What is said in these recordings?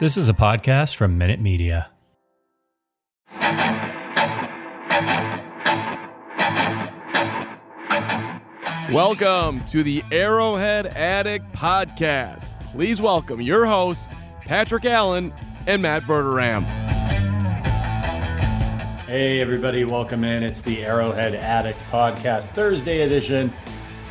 This is a podcast from Minute Media. Welcome to the Arrowhead Addict Podcast. Please welcome your hosts, Patrick Allen and Matt Verderame. Hey, everybody, welcome in. It's the Arrowhead Addict Podcast, Thursday edition.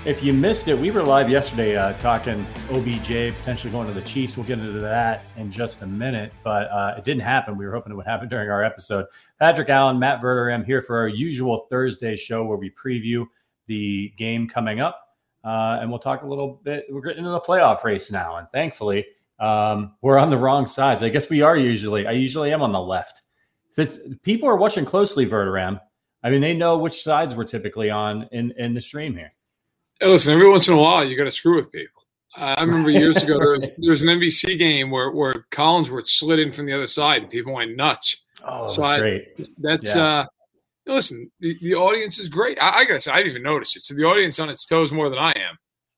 If you missed it, we were live yesterday uh, talking OBJ potentially going to the Chiefs. We'll get into that in just a minute, but uh, it didn't happen. We were hoping it would happen during our episode. Patrick Allen, Matt Verderame here for our usual Thursday show where we preview the game coming up. Uh, and we'll talk a little bit. We're getting into the playoff race now, and thankfully, um, we're on the wrong sides. I guess we are usually. I usually am on the left. If people are watching closely, Verderame. I mean, they know which sides we're typically on in in the stream here. Hey, listen, every once in a while, you got to screw with people. I remember years ago there was there was an NBC game where where Collinsworth slid in from the other side and people went nuts. Oh, that's I, great. That's yeah. uh, listen. The, the audience is great. I, I, gotta say, I didn't even notice it. So the audience on its toes more than I am.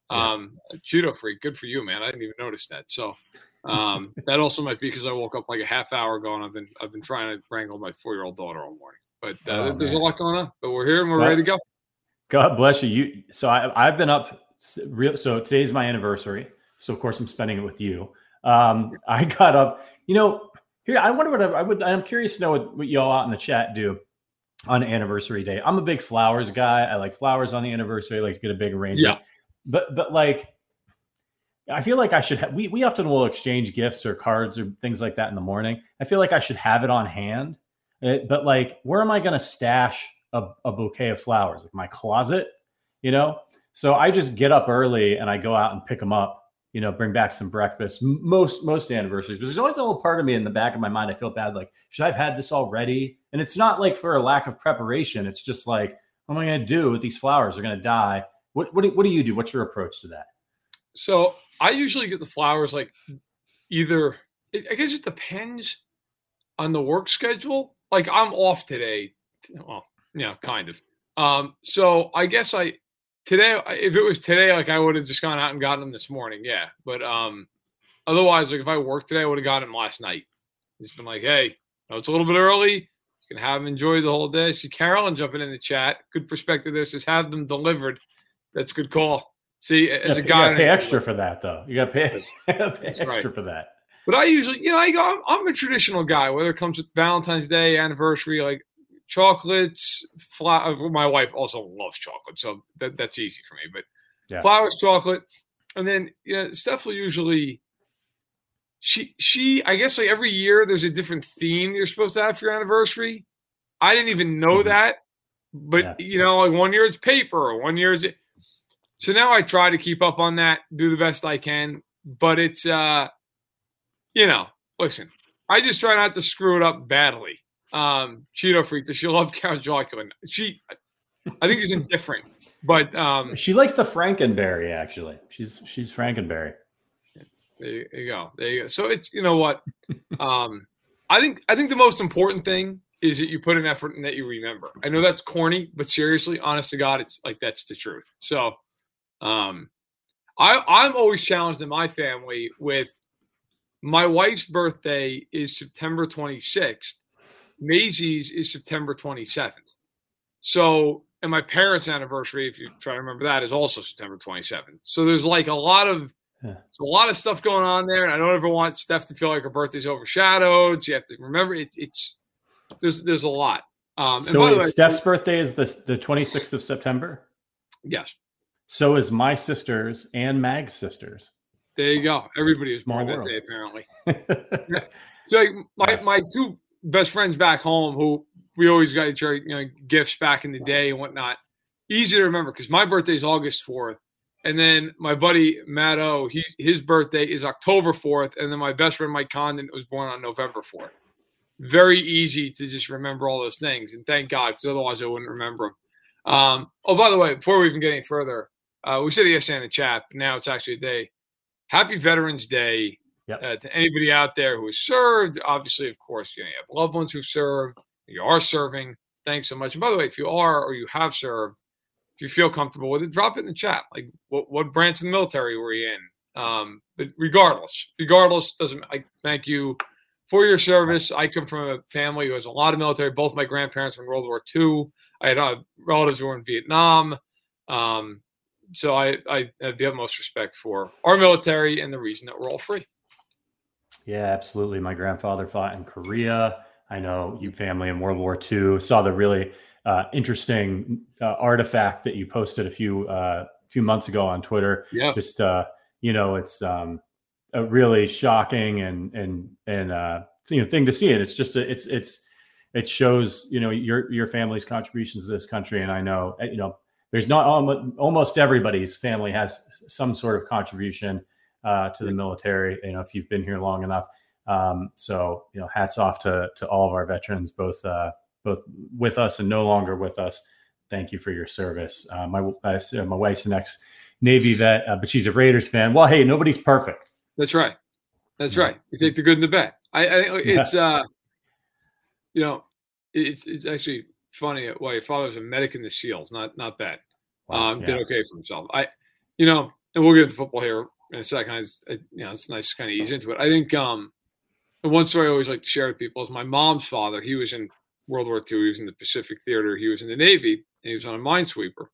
Um, yeah. judo freak, good for you, man. I didn't even notice that. So um, that also might be because I woke up like a half hour ago and I've been I've been trying to wrangle my four year old daughter all morning. But uh, oh, there's man. a lot going on. But we're here and we're ready to go. God bless you. You so I, have been up. Real, so today's my anniversary. So of course I'm spending it with you. Um, I got up. You know, here I wonder what I, I would. I'm curious to know what, what y'all out in the chat do on anniversary day. I'm a big flowers guy. I like flowers on the anniversary. I like to get a big arrangement. Yeah. But but like, I feel like I should. have. we we often will exchange gifts or cards or things like that in the morning. I feel like I should have it on hand. It, but like, where am I going to stash a, a bouquet of flowers, like my closet, you know? So I just get up early and I go out and pick them up, you know, bring back some breakfast. Most most anniversaries, but there's always a little part of me in the back of my mind. I feel bad, like should I have had this already? And it's not like for a lack of preparation. It's just like, what am I going to do with these flowers? They're going to die. What what do, what do you do? What's your approach to that? So I usually get the flowers like either. I guess it depends on the work schedule. Like I'm off today. Well, yeah, kind of. Um, so I guess I today, if it was today, like I would have just gone out and gotten them this morning. Yeah, but um, otherwise, like if I worked today, I would have gotten them last night. It's been like, hey, no, it's a little bit early. You can have them enjoy the whole day. See Carolyn jumping in the chat. Good perspective. This is have them delivered. That's a good call. See, as yeah, a guy, you pay extra for that though. You got to pay, pay extra right. for that. But I usually, you know, I go, I'm, I'm, a traditional guy. Whether it comes with Valentine's Day, anniversary, like chocolates. Fla- my wife also loves chocolate, so that, that's easy for me. But yeah. flowers, chocolate, and then you know, Steph will usually. She she I guess like every year there's a different theme you're supposed to have for your anniversary. I didn't even know mm-hmm. that, but yeah. you know, like one year it's paper, one year it's so now I try to keep up on that, do the best I can, but it's uh you know, listen, I just try not to screw it up badly um, Cheeto freak. Does she love Count Chocula? She, I think he's indifferent, but um, she likes the Frankenberry. Actually, she's she's Frankenberry. There you go. There you go. So it's you know what, um, I think I think the most important thing is that you put an effort and that you remember. I know that's corny, but seriously, honest to God, it's like that's the truth. So, um, I I'm always challenged in my family with my wife's birthday is September 26th Maisie's is September 27th. So, and my parents' anniversary, if you try to remember that, is also September 27th. So there's like a lot of yeah. a lot of stuff going on there, and I don't ever want Steph to feel like her birthday's overshadowed. So you have to remember it, it's there's there's a lot. Um, so way, Steph's birthday is the the 26th of September. Yes. So is my sister's and Mag's sister's. There you go. Everybody is born that day apparently. so my my two best friends back home who we always got each other, you know, gifts back in the day and whatnot. Easy to remember because my birthday is August 4th. And then my buddy Matt O, he, his birthday is October 4th. And then my best friend Mike Condon was born on November 4th. Very easy to just remember all those things. And thank God, because otherwise I wouldn't remember them. Um, oh, by the way, before we even get any further, uh, we said yesterday in the chat, now it's actually a day. Happy Veterans Day Yep. Uh, to anybody out there who has served, obviously, of course, you, know, you have loved ones who've served, you are serving. Thanks so much. And by the way, if you are or you have served, if you feel comfortable with it, drop it in the chat. Like, what, what branch of the military were you in? Um, but regardless, regardless, doesn't I thank you for your service. I come from a family who has a lot of military. Both my grandparents were in World War II. I had uh, relatives who were in Vietnam. Um, so I, I have the utmost respect for our military and the reason that we're all free. Yeah, absolutely. My grandfather fought in Korea. I know you family in World War II. Saw the really uh, interesting uh, artifact that you posted a few uh, few months ago on Twitter. Yeah, just uh, you know, it's um, a really shocking and and and uh, you know thing to see. And it's just a, it's it's it shows you know your your family's contributions to this country. And I know you know there's not almost everybody's family has some sort of contribution uh, to the military. You know, if you've been here long enough. Um, so you know, hats off to to all of our veterans, both uh, both with us and no longer with us. Thank you for your service. Uh, my uh, my wife's an ex Navy vet, uh, but she's a Raiders fan. Well, hey, nobody's perfect. That's right. That's right. You take the good and the bad. I, I it's uh, you know, it's it's actually funny. Well, your father's a medic in the SEALs. Not not bad. Wow, um, yeah. did okay for himself. I, you know, and we'll get into football here in a second. I, you know, it's nice to kind of ease into it. I think um, one story I always like to share with people is my mom's father. He was in World War II. He was in the Pacific Theater. He was in the Navy, and he was on a minesweeper.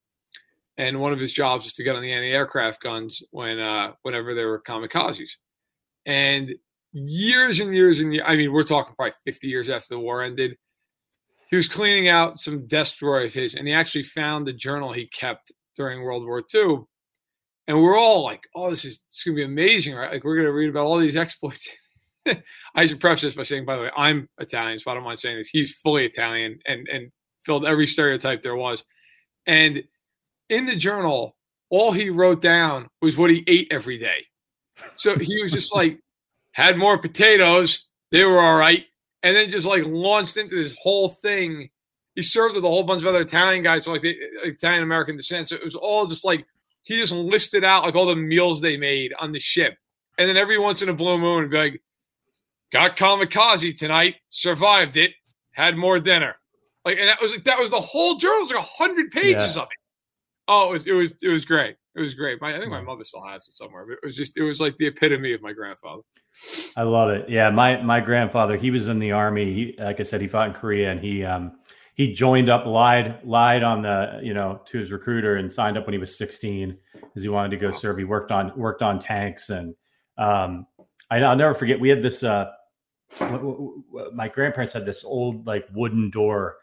And one of his jobs was to get on the anti-aircraft guns when, uh, whenever there were kamikazes. And years and years and years, I mean, we're talking probably 50 years after the war ended. He was cleaning out some desk drawer of his, and he actually found the journal he kept during World War II. And we're all like, "Oh, this is it's gonna be amazing, right? Like we're gonna read about all these exploits." I should preface this by saying, by the way, I'm Italian, so I don't mind saying this. He's fully Italian and and filled every stereotype there was. And in the journal, all he wrote down was what he ate every day. So he was just like, had more potatoes, they were all right, and then just like launched into this whole thing. He served with a whole bunch of other Italian guys, so like the uh, Italian American descent. So it was all just like he just listed out like all the meals they made on the ship, and then every once in a blue moon, be like, Got kamikaze tonight, survived it, had more dinner. Like, and that was like, that was the whole journal. It was like a hundred pages yeah. of it. Oh, it was it was it was great. It was great. My, I think my mother still has it somewhere. But it was just it was like the epitome of my grandfather. I love it. Yeah, my my grandfather, he was in the army. He, like I said, he fought in Korea, and he um he joined up, lied lied on the you know to his recruiter, and signed up when he was 16 because he wanted to go serve. He worked on worked on tanks, and um I, will never forget. We had this uh my grandparents had this old like wooden door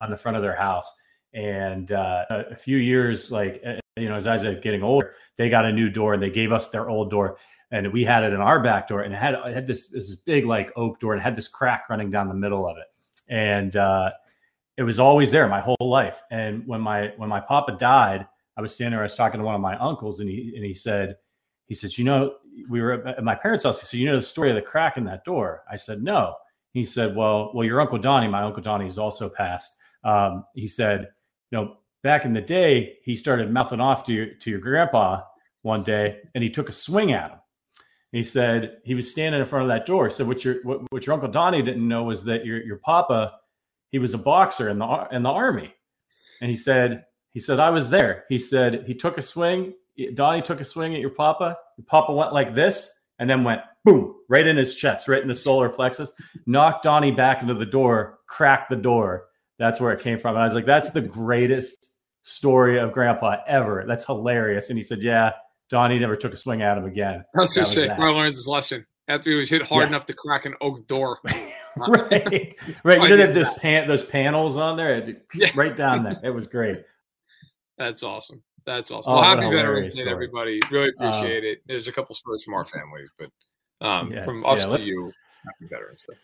on the front of their house and uh, a few years like uh, you know as i was getting older they got a new door and they gave us their old door and we had it in our back door and it had it had this this big like oak door and had this crack running down the middle of it and uh, it was always there my whole life and when my when my papa died i was standing there i was talking to one of my uncles and he and he said he says, You know, we were at my parents' house. He said, You know the story of the crack in that door? I said, No. He said, Well, well, your Uncle Donnie, my Uncle Donnie is also passed. Um, he said, You know, back in the day, he started mouthing off to your to your grandpa one day and he took a swing at him. He said he was standing in front of that door. So what your what, what your Uncle Donnie didn't know was that your your papa, he was a boxer in the in the army. And he said, he said, I was there. He said he took a swing Donnie took a swing at your papa. Your papa went like this and then went boom right in his chest, right in the solar plexus, knocked Donnie back into the door, cracked the door. That's where it came from. And I was like, that's the greatest story of grandpa ever. That's hilarious. And he said, yeah, Donnie never took a swing at him again. That's just it. I learned his lesson after he was hit hard yeah. enough to crack an oak door. right. right. You didn't have those pan- those panels on there. Yeah. Right down there. It was great. That's awesome. That's awesome. Oh, well, happy Veterans Day, everybody. Really uh, appreciate uh, it. There's a couple stories from our families, but um, yeah, from us yeah, to you, happy Veterans Day.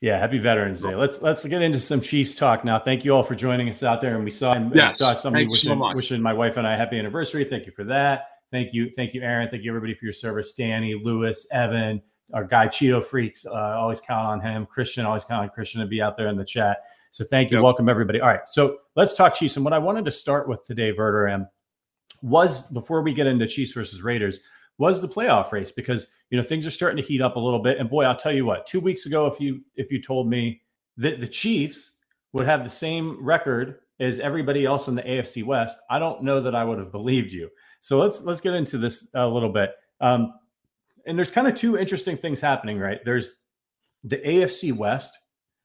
Yeah, happy Veterans Day. Let's let's get into some Chiefs talk now. Thank you all for joining us out there, and we saw and yes, saw somebody wishing, so wishing my wife and I happy anniversary. Thank you for that. Thank you, thank you, Aaron. Thank you everybody for your service. Danny, Lewis, Evan, our guy Cheeto Freaks. Uh, always count on him. Christian, always count on Christian to be out there in the chat. So thank you. Yep. Welcome everybody. All right, so let's talk Chiefs. And what I wanted to start with today, Verderame, was before we get into Chiefs versus Raiders was the playoff race because you know things are starting to heat up a little bit. And boy, I'll tell you what, two weeks ago, if you if you told me that the Chiefs would have the same record as everybody else in the AFC West, I don't know that I would have believed you. So let's let's get into this a little bit. Um, and there's kind of two interesting things happening, right? There's the AFC West,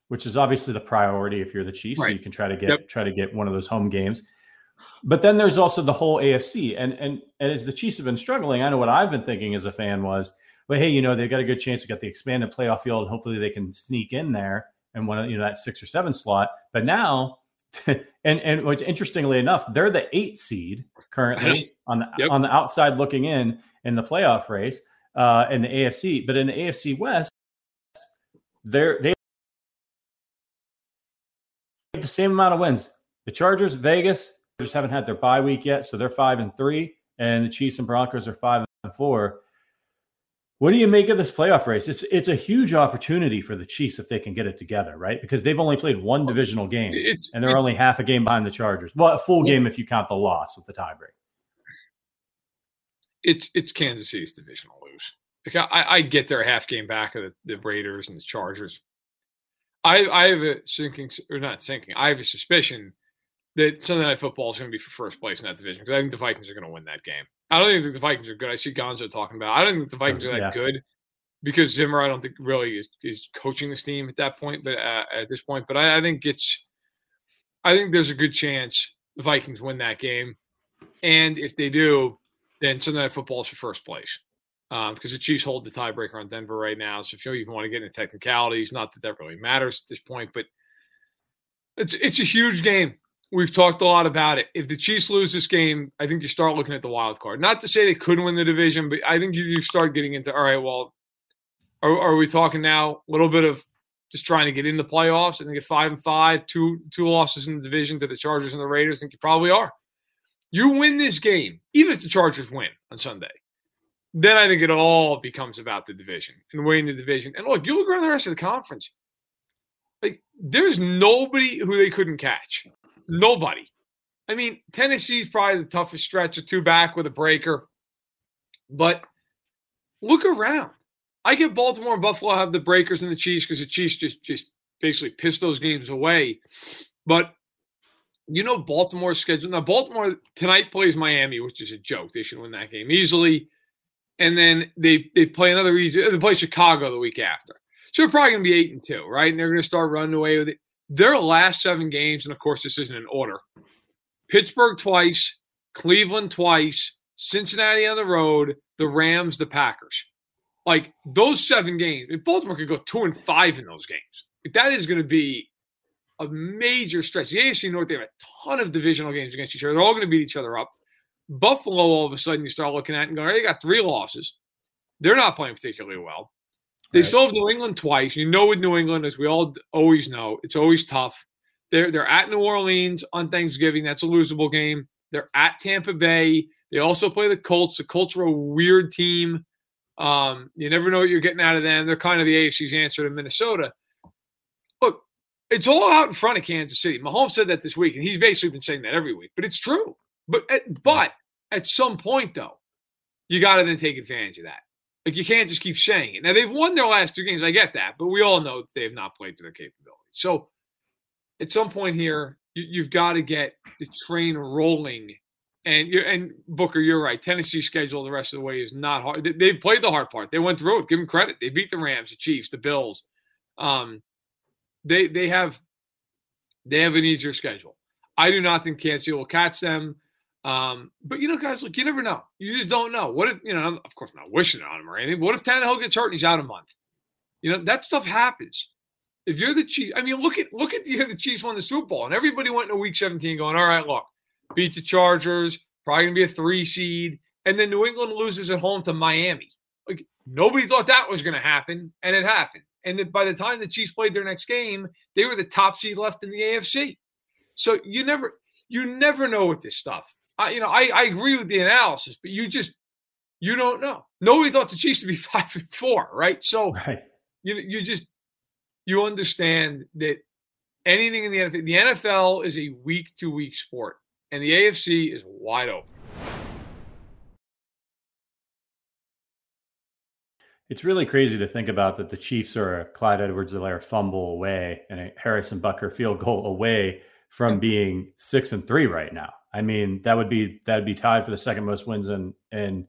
which is obviously the priority if you're the Chiefs, right. so you can try to get yep. try to get one of those home games. But then there's also the whole AFC, and and and as the Chiefs have been struggling, I know what I've been thinking as a fan was, but hey, you know they've got a good chance to get the expanded playoff field, and hopefully they can sneak in there and one of you know that six or seven slot. But now, and and what's interestingly enough, they're the eight seed currently on the yep. on the outside looking in in the playoff race uh, in the AFC. But in the AFC West, they're they have the same amount of wins. The Chargers, Vegas, just haven't had their bye week yet, so they're five and three, and the Chiefs and Broncos are five and four. What do you make of this playoff race? It's it's a huge opportunity for the Chiefs if they can get it together, right? Because they've only played one divisional game, it's, and they're only half a game behind the Chargers. Well, a full game if you count the loss with the tiebreak. It's it's Kansas City's divisional lose. Like I, I get their half game back of the, the Raiders and the Chargers. I I have a sinking or not sinking. I have a suspicion that Sunday Night Football is going to be for first place in that division because I think the Vikings are going to win that game. I don't think the Vikings are good. I see Gonzo talking about. It. I don't think the Vikings are that yeah. good because Zimmer. I don't think really is, is coaching this team at that point, but uh, at this point, but I, I, think it's. I think there's a good chance the Vikings win that game, and if they do, then Sunday Night Football is for first place. Um, because the Chiefs hold the tiebreaker on Denver right now. So if you even want to get into technicalities, not that that really matters at this point, but it's it's a huge game. We've talked a lot about it. If the Chiefs lose this game, I think you start looking at the wild card. Not to say they couldn't win the division, but I think you start getting into all right. Well, are, are we talking now a little bit of just trying to get in the playoffs and get five and five, two two losses in the division to the Chargers and the Raiders? I think you probably are. You win this game, even if the Chargers win on Sunday, then I think it all becomes about the division and winning the division. And look, you look around the rest of the conference. Like there's nobody who they couldn't catch. Nobody. I mean, Tennessee's probably the toughest stretch of two back with a breaker. But look around. I get Baltimore and Buffalo have the breakers and the Chiefs because the Chiefs just just basically piss those games away. But you know Baltimore's schedule. Now Baltimore tonight plays Miami, which is a joke. They should win that game easily. And then they they play another easy. They play Chicago the week after. So they're probably gonna be eight and two, right? And they're gonna start running away with it their last seven games, and of course, this isn't in order Pittsburgh twice, Cleveland twice, Cincinnati on the road, the Rams, the Packers. Like those seven games, Baltimore could go two and five in those games, that is going to be a major stretch. The AFC North, they have a ton of divisional games against each other. They're all going to beat each other up. Buffalo, all of a sudden, you start looking at and going, they got three losses. They're not playing particularly well. They right. still have New England twice. You know, with New England, as we all always know, it's always tough. They're they're at New Orleans on Thanksgiving. That's a losable game. They're at Tampa Bay. They also play the Colts. The Colts are a weird team. Um, you never know what you're getting out of them. They're kind of the AFC's answer to Minnesota. It's all out in front of Kansas City. Mahomes said that this week, and he's basically been saying that every week. But it's true. But at, but at some point, though, you got to then take advantage of that. Like you can't just keep saying it. Now they've won their last two games. I get that, but we all know they have not played to their capability. So at some point here, you, have got to get the train rolling. And you and Booker, you're right. Tennessee's schedule the rest of the way is not hard. They, they played the hard part. They went through it. Give them credit. They beat the Rams, the Chiefs, the Bills. Um, they they have they have an easier schedule. I do not think Kansas City will catch them. Um, but you know, guys, look, you never know. You just don't know. What if you know? Of course, I'm not wishing on him or anything. What if Tannehill gets hurt and he's out a month? You know, that stuff happens. If you're the Chiefs, I mean, look at look at the year the Chiefs won the Super Bowl, and everybody went into Week 17 going, "All right, look, beat the Chargers, probably gonna be a three seed," and then New England loses at home to Miami. Like nobody thought that was gonna happen, and it happened. And then by the time the Chiefs played their next game, they were the top seed left in the AFC. So you never you never know with this stuff. I, you know, I, I agree with the analysis, but you just you don't know. Nobody thought the Chiefs would be five and four, right? So right. you you just you understand that anything in the NFL, the NFL is a week to week sport, and the AFC is wide open. It's really crazy to think about that the Chiefs are a Clyde Edwards-Helaire fumble away and a Harrison Butker field goal away from being six and three right now. I mean, that would be that would be tied for the second most wins in in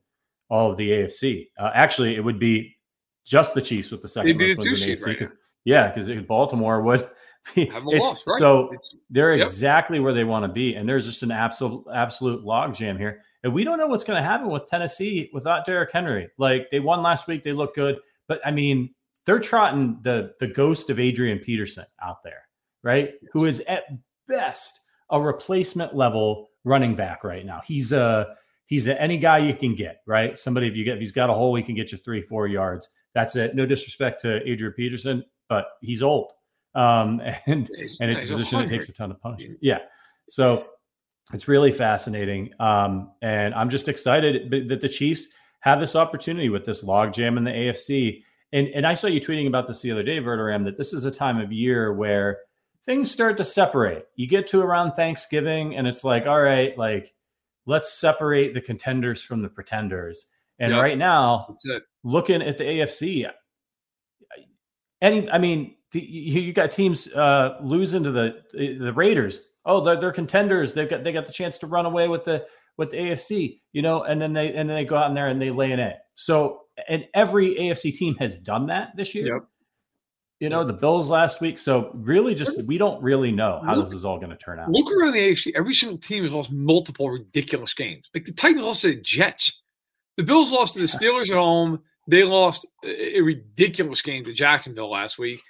all of the AFC. Uh, actually, it would be just the Chiefs with the 2nd most wins in the AFC. Right yeah, because Baltimore would. Be, lost, right? So it's, they're yep. exactly where they want to be, and there's just an absolute absolute logjam here, and we don't know what's going to happen with Tennessee without Derrick Henry. Like they won last week, they look good, but I mean, they're trotting the the ghost of Adrian Peterson out there, right? Who is at best a replacement level running back right now. He's a he's a, any guy you can get, right? Somebody if you get if he's got a hole, he can get you three, four yards. That's it. No disrespect to Adrian Peterson, but he's old. Um, and and it's a position that takes a ton of punishment. Yeah. So it's really fascinating. Um, and I'm just excited that the Chiefs have this opportunity with this logjam in the AFC and and I saw you tweeting about this the other day, Verderame, that this is a time of year where things start to separate. You get to around Thanksgiving, and it's like, all right, like let's separate the contenders from the pretenders. And yep. right now, looking at the AFC, any, I mean, the, you, you, got teams uh, losing to the the Raiders. Oh, they're, they're contenders. They've got they got the chance to run away with the with the AFC, you know, and then they and then they go out in there and they lay an egg. So and every AFC team has done that this year. Yep. You know, the Bills last week. So really just we don't really know how look, this is all going to turn out. Look around the AFC. Every single team has lost multiple ridiculous games. Like the Titans lost to the Jets. The Bills lost to the Steelers at home. They lost a ridiculous game to Jacksonville last week.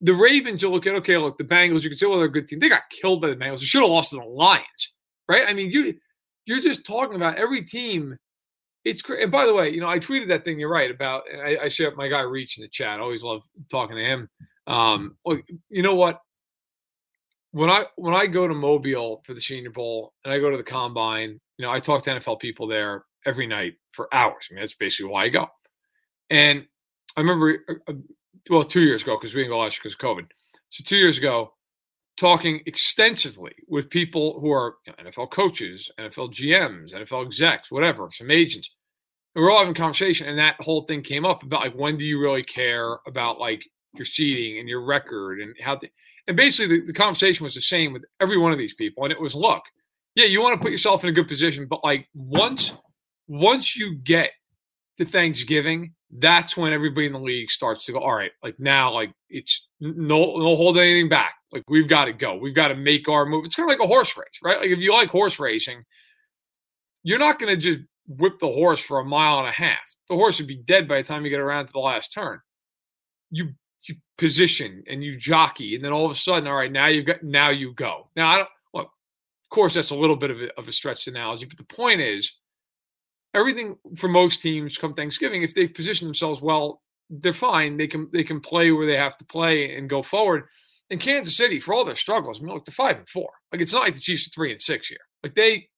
The Ravens, you look at, okay, look, the Bengals, you can say, well, they're a good team. They got killed by the Bengals. They should have lost to the Lions, right? I mean, you you're just talking about every team it's great. And by the way, you know, I tweeted that thing. You're right about. I, I share my guy Reach in the chat. I always love talking to him. Um, you know what? When I when I go to Mobile for the Senior Bowl and I go to the Combine, you know, I talk to NFL people there every night for hours. I mean, that's basically why I go. And I remember, uh, well, two years ago because we didn't go last year because of COVID. So two years ago, talking extensively with people who are you know, NFL coaches, NFL GMs, NFL execs, whatever, some agents. And we're all having conversation, and that whole thing came up about like when do you really care about like your seating and your record and how. The, and basically, the, the conversation was the same with every one of these people, and it was, look, yeah, you want to put yourself in a good position, but like once once you get to Thanksgiving, that's when everybody in the league starts to go, all right, like now, like it's no no hold anything back. Like we've got to go. We've got to make our move. It's kind of like a horse race, right? Like if you like horse racing, you're not going to just whip the horse for a mile and a half. The horse would be dead by the time you get around to the last turn. You you position and you jockey, and then all of a sudden, all right, now you've got now you go. Now I don't. Well, of course, that's a little bit of a, of a stretched analogy, but the point is everything for most teams come Thanksgiving, if they position themselves well, they're fine. They can they can play where they have to play and go forward. In Kansas City, for all their struggles, I mean, look, the five and four. Like it's not like the Chiefs are three and six here. Like they,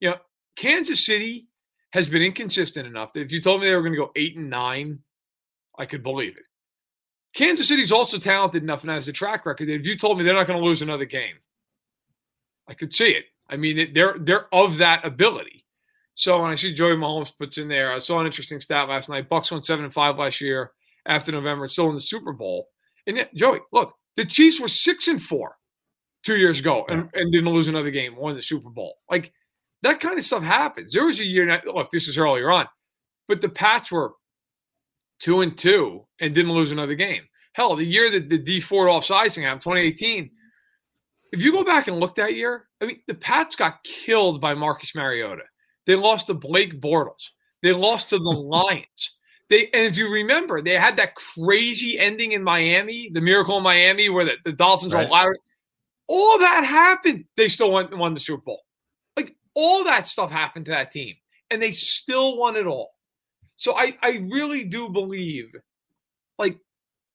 you know, Kansas City has been inconsistent enough that if you told me they were going to go eight and nine, I could believe it. Kansas City's also talented enough and has a track record that if you told me they're not going to lose another game, I could see it. I mean, they're they're of that ability. So when I see Joey Mahomes puts in there, I saw an interesting stat last night. Bucks won seven and five last year after November, still in the Super Bowl. And yet, Joey, look, the Chiefs were six and four two years ago and, and didn't lose another game, won the Super Bowl. Like that kind of stuff happens. There was a year. Now, look, this is earlier on, but the Pats were two and two and didn't lose another game. Hell, the year that the Dee Ford offsiding happened, 2018. If you go back and look that year, I mean, the Pats got killed by Marcus Mariota. They lost to Blake Bortles. They lost to the Lions. They and if you remember, they had that crazy ending in Miami, the miracle in Miami, where the, the Dolphins right. were. All that happened. They still won, won the Super Bowl. Like all that stuff happened to that team, and they still won it all. So I, I really do believe, like,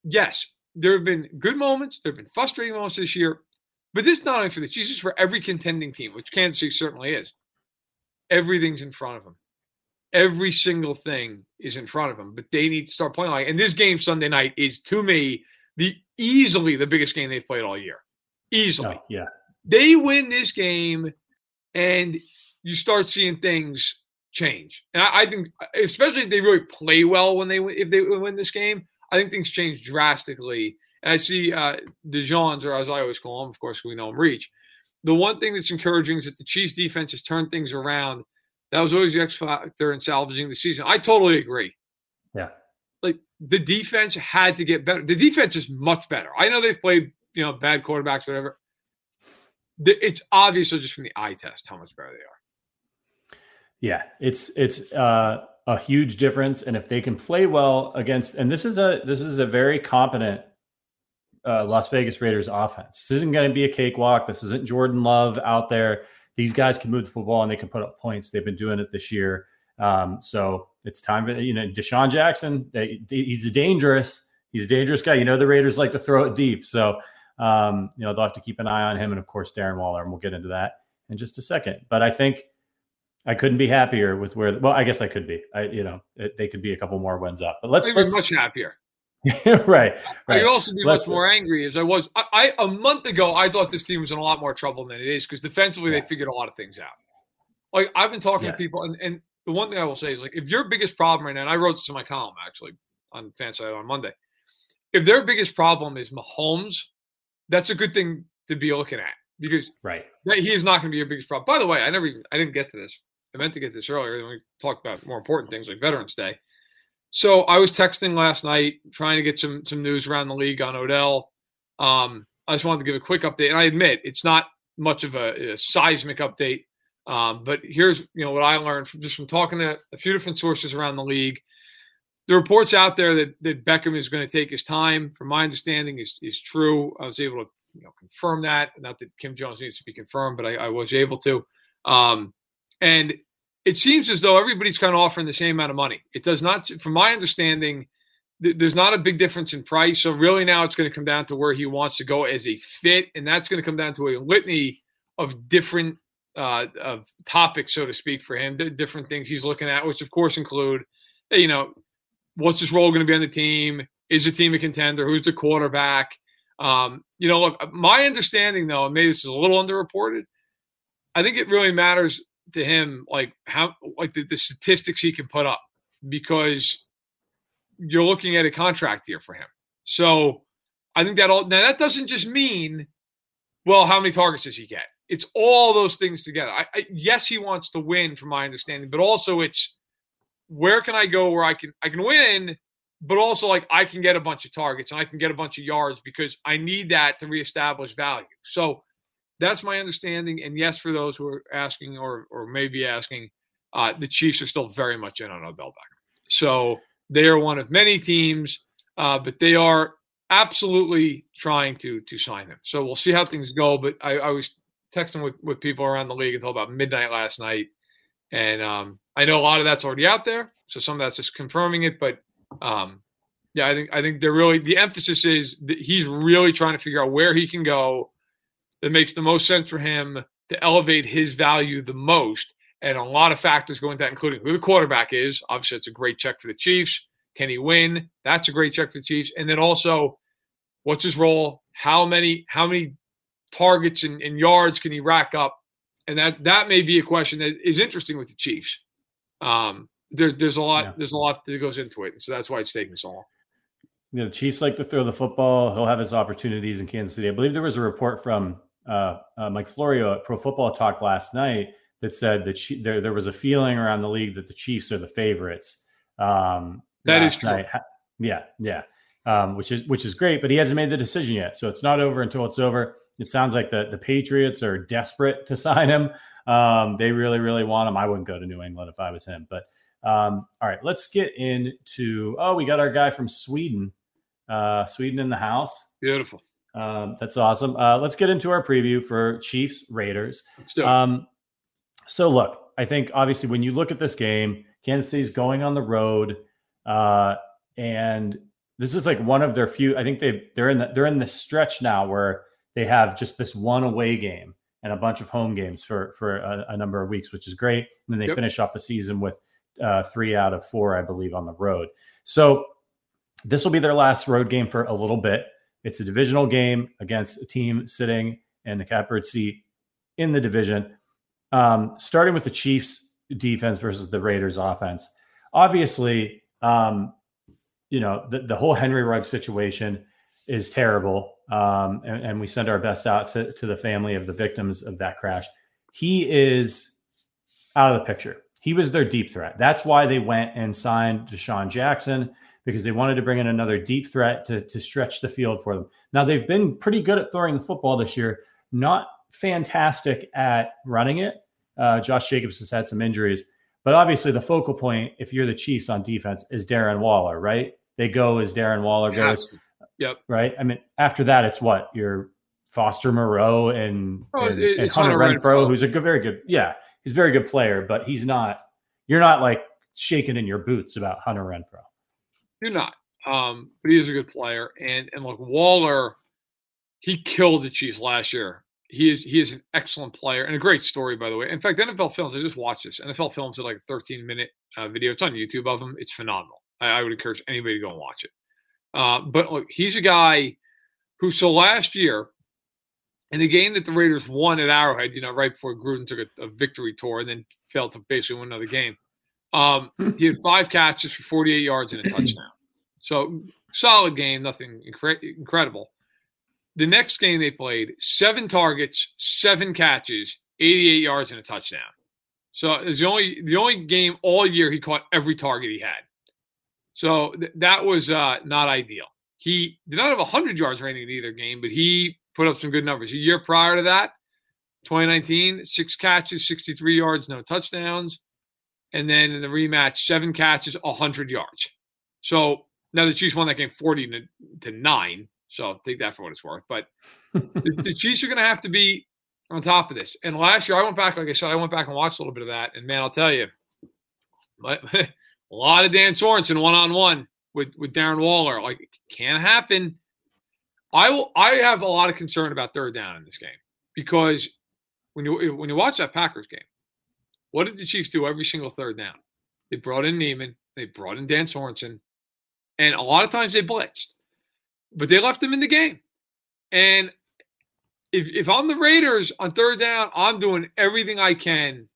yes, there have been good moments, there have been frustrating moments this year, but this not only for the Chiefs, is for every contending team, which Kansas City certainly is everything's in front of them. Every single thing is in front of them, but they need to start playing like. And this game Sunday night is to me the easily the biggest game they've played all year. Easily, oh, yeah. They win this game, and you start seeing things change. And I, I, think, especially if they really play well when they if they win this game, I think things change drastically. And I see uh DeJohns, or as I always call him, of course, we know him, Reach the one thing that's encouraging is that the Chiefs defense has turned things around. That was always the X factor in salvaging the season. I totally agree. Yeah. Like the defense had to get better. The defense is much better. I know they've played, you know, bad quarterbacks, whatever. It's obviously just from the eye test how much better they are. Yeah, it's it's uh, a huge difference, and if they can play well against, and this is a this is a very competent uh, Las Vegas Raiders offense. This isn't going to be a cakewalk. This isn't Jordan Love out there. These guys can move the football and they can put up points. They've been doing it this year. Um, so it's time for you know DeSean Jackson. They, he's a dangerous. He's a dangerous guy. You know the Raiders like to throw it deep, so um, you know they'll have to keep an eye on him, and of course Darren Waller, and we'll get into that in just a second. But I think I couldn't be happier with where. Well, I guess I could be. I you know it, they could be a couple more wins up, but let's, let's much happier. Right, right. I could also be let's, much more angry as I was. I, I, a month ago I thought this team was in a lot more trouble than it is because defensively yeah. they figured a lot of things out. Like I've been talking yeah. to people, and, and the one thing I will say is like if your biggest problem right now, and I wrote this in my column actually on FanSided on Monday, if their biggest problem is Mahomes, that's a good thing to be looking at because right he is not going to be your biggest problem. By the way, I never even I didn't get to this. I meant to get this earlier. Then we talked about more important things like Veterans Day. So I was texting last night trying to get some some news around the league on Odell. Um, I just wanted to give a quick update, and I admit it's not much of a, a seismic update. Um, but here's you know what I learned from just from talking to a few different sources around the league. The reports out there that, that Beckham is going to take his time, from my understanding, is is true. I was able to you know confirm that. Not that Kim Jones needs to be confirmed, but I, I was able to. Um, and it seems as though everybody's kind of offering the same amount of money. It does not, from my understanding, th- there's not a big difference in price. So really now it's going to come down to where he wants to go as a fit, and that's going to come down to a litany of different uh, of topics, so to speak, for him, different things he's looking at, which of course include, you know, what's his role going to be on the team? Is the team a contender? Who's the quarterback? Um, you know, look, my understanding though, and maybe this is a little underreported. I think it really matters to him, like how, like the, the statistics he can put up, because you're looking at a contract year for him. So I think that all now that doesn't just mean, well, how many targets does he get? it's all those things together. I, I, yes, he wants to win, from my understanding, but also it's where can I go where I can I can win, but also like I can get a bunch of targets and I can get a bunch of yards because I need that to reestablish value. So that's my understanding. And yes, for those who are asking or or maybe asking, uh, the Chiefs are still very much in on Odell Beckham. So they are one of many teams, uh, but they are absolutely trying to to sign him. So we'll see how things go. But I, I was texting with, with people around the league until about midnight last night. And um, I know a lot of that's already out there. So some of that's just confirming it. But um, yeah, I think I think they're really the emphasis is that he's really trying to figure out where he can go that makes the most sense for him to elevate his value the most. And a lot of factors go into that, including who the quarterback is. Obviously, it's a great check for the Chiefs. Can he win? That's a great check for the Chiefs. And then also, what's his role? How many how many targets and, and, yards can he rack up? And that that may be a question that is interesting with the Chiefs. Um, there, there's a lot yeah. there's a lot that goes into it, so that's why it's taking so long. You know, the Chiefs like to throw the football. He'll have his opportunities in Kansas City. I believe there was a report from uh, uh, Mike Florio at Pro Football Talk last night that said that there there was a feeling around the league that the Chiefs are the favorites. Um, that is true. Night. Yeah, yeah, um, which is which is great. But he hasn't made the decision yet, so it's not over until it's over. It sounds like the the Patriots are desperate to sign him. Um, they really, really want him. I wouldn't go to New England if I was him. But um, all right, let's get into. Oh, we got our guy from Sweden. Uh, Sweden in the house. Beautiful. Um, that's awesome. Uh, let's get into our preview for Chiefs Raiders. Um, so look, I think obviously when you look at this game, Kansas City's going on the road, uh, and this is like one of their few. I think they they're in the, they're in the stretch now where they have just this one away game and a bunch of home games for for a, a number of weeks, which is great. And then they yep. finish off the season with uh, three out of four, I believe, on the road. So this will be their last road game for a little bit. It's a divisional game against a team sitting in the catbird seat in the division. Um, starting with the Chiefs defense versus the Raiders offense. Obviously, um, you know, the, the whole Henry Ruggs situation is terrible. Um, and, and, we send our best out to, to the family of the victims of that crash. He is out of the picture. He was their deep threat. That's why they went and signed DeSean Jackson because they wanted to bring in another deep threat to, to stretch the field for them. Now, they've been pretty good at throwing the football this year, not fantastic at running it. Uh, Josh Jacobs has had some injuries, but obviously the focal point, if you're the Chiefs on defense, is Darren Waller, right? They go as Darren Waller goes. Yep. Right. I mean, after that, it's what your Foster Moreau and, oh, and, and Hunter Renfro, Renfrow, who's a good, very good, yeah, he's a very good player, but he's not. You're not like shaking in your boots about Hunter Renfrow. You're not. Um, but he is a good player, and and look, Waller, he killed the Chiefs last year. He is he is an excellent player and a great story, by the way. In fact, NFL Films, I just watched this. NFL Films did like a 13 minute uh, video. It's on YouTube of him. It's phenomenal. I, I, would encourage anybody to go and watch it. Uh, but look, he's a guy who so last year in the game that the Raiders won at Arrowhead, you know, right before Gruden took a, a victory tour and then failed to basically win another game. Um, he had five catches for 48 yards and a touchdown. So solid game, nothing incre- incredible. The next game they played, seven targets, seven catches, 88 yards and a touchdown. So it's the only the only game all year he caught every target he had. So th- that was uh, not ideal. He did not have 100 yards or anything in either game, but he put up some good numbers. A year prior to that, 2019, six catches, 63 yards, no touchdowns. And then in the rematch, seven catches, 100 yards. So now the Chiefs won that game 40 to, to 9. So take that for what it's worth. But the, the, Chiefs are going to have to be on top of this. And last year, I went back, like I said, I went back and watched a little bit of that. And man, I'll tell you, my, a lot of Dan Sorensen one on one with with Darren Waller. Like, can't happen. I will. I have a lot of concern about third down in this game because when you when you watch that Packers game, what did the Chiefs do every single third down? They brought in Niemann, they brought in Dan Sorensen, and a lot of times they blitzed, but they left them in the game. And if if I'm the Raiders on third down, I'm doing everything I can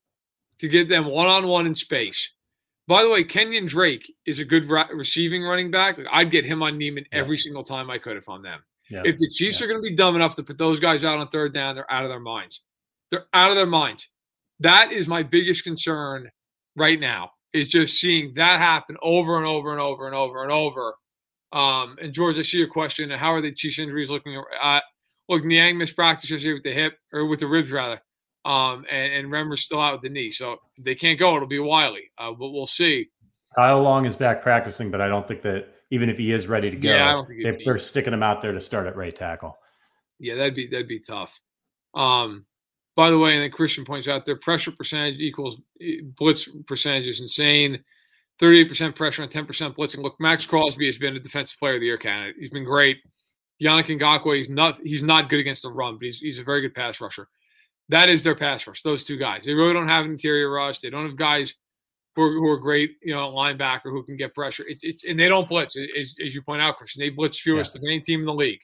to get them one on one in space. By the way, Kenyan Drake is a good receiving running back. I'd get him on Niemann every single time I could if I'm them. Yeah. If the Chiefs yeah. are going to be dumb enough to put those guys out on third down, they're out of their minds. They're out of their minds. That is my biggest concern right now. Is just seeing that happen over and over and over and over and over. Um, and George, I see your question. How are the Chiefs injuries looking? Uh, look, Niang missed practice yesterday with the hip or with the ribs rather. Um, and, and Remmer's still out with the knee. So if they can't go, it'll be Wylie. Uh, but we'll see. Kyle Long is back practicing, but I don't think that even if he is ready to go, yeah, I don't think they, are sticking him out there to start at right tackle. Yeah, that'd be that'd be tough. Um, by the way, and then Christian points out their pressure percentage equals blitz percentage is insane. 38% pressure on 10% blitzing. Look, Maxx Crosby has been a defensive player of the year candidate. He's been great. Yannick Ngakoue, he's not he's not good against the run, but he's he's a very good pass rusher. That is their pass rush. Those two guys. They really don't have an interior rush. They don't have guys who are, who are great, you know, linebacker who can get pressure. It's, it's and they don't blitz, as, as you point out, Christian. They blitz fewest yeah. of any team in the league.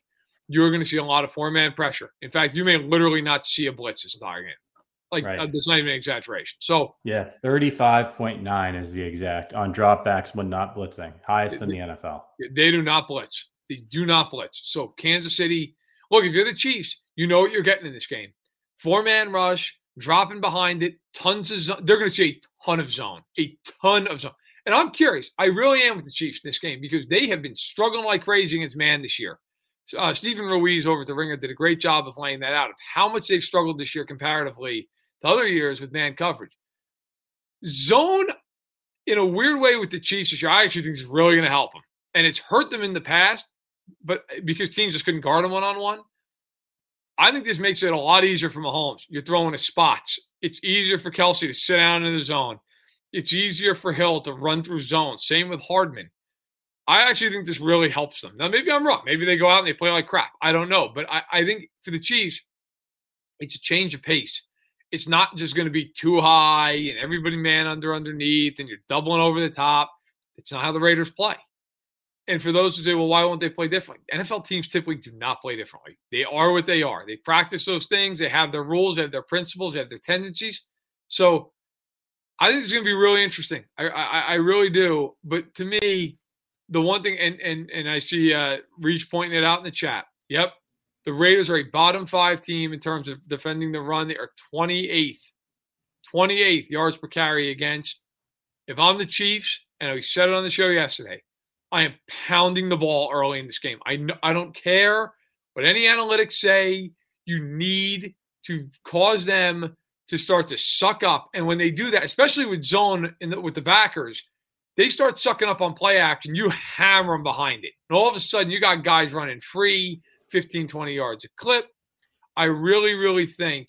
You're going to see a lot of four man pressure. In fact, you may literally not see a blitz this entire game. Like right. uh, that's not even an exaggeration. So yeah, thirty five point nine is the exact on dropbacks when not blitzing, highest they, in the NFL. They do not blitz. They do not blitz. So Kansas City, look, if you're the Chiefs, you know what you're getting in this game four man rush, dropping behind it, tons of zone. They're going to see a ton of zone, a ton of zone. And I'm curious. I really am with the Chiefs in this game because they have been struggling like crazy against man this year. Uh, Steven Ruiz over at the Ringer did a great job of laying that out of how much they've struggled this year comparatively to other years with man coverage. Zone, in a weird way, with the Chiefs this year, I actually think is really going to help them. And it's hurt them in the past, but because teams just couldn't guard them one on one. I think this makes it a lot easier for Mahomes. You're throwing to spots. It's easier for Kelce to sit down in the zone. It's easier for Hill to run through zones. Same with Hardman. I actually think this really helps them. Now, maybe I'm wrong. Maybe they go out and they play like crap. I don't know. But I, I think for the Chiefs, it's a change of pace. It's not just going to be too high and everybody man under underneath and you're doubling over the top. It's not how the Raiders play. And for those who say, well, why won't they play differently? NFL teams typically do not play differently. They are what they are. They practice those things. They have their rules. They have their principles. They have their tendencies. So I think it's going to be really interesting. I, I, I really do. But to me, the one thing, and and and I see uh, Reach pointing it out in the chat. Yep, the Raiders are a bottom five team in terms of defending the run. They are 28th, 28th yards per carry against. If I'm the Chiefs, and we said it on the show yesterday, I am pounding the ball early in this game. I I don't care what any analytics say. You need to cause them to start to suck up, and when they do that, especially with zone in the, with the backers, they start sucking up on play action. You hammer them behind it, and all of a sudden you got guys running free, 15, 20 yards a clip. I really, really think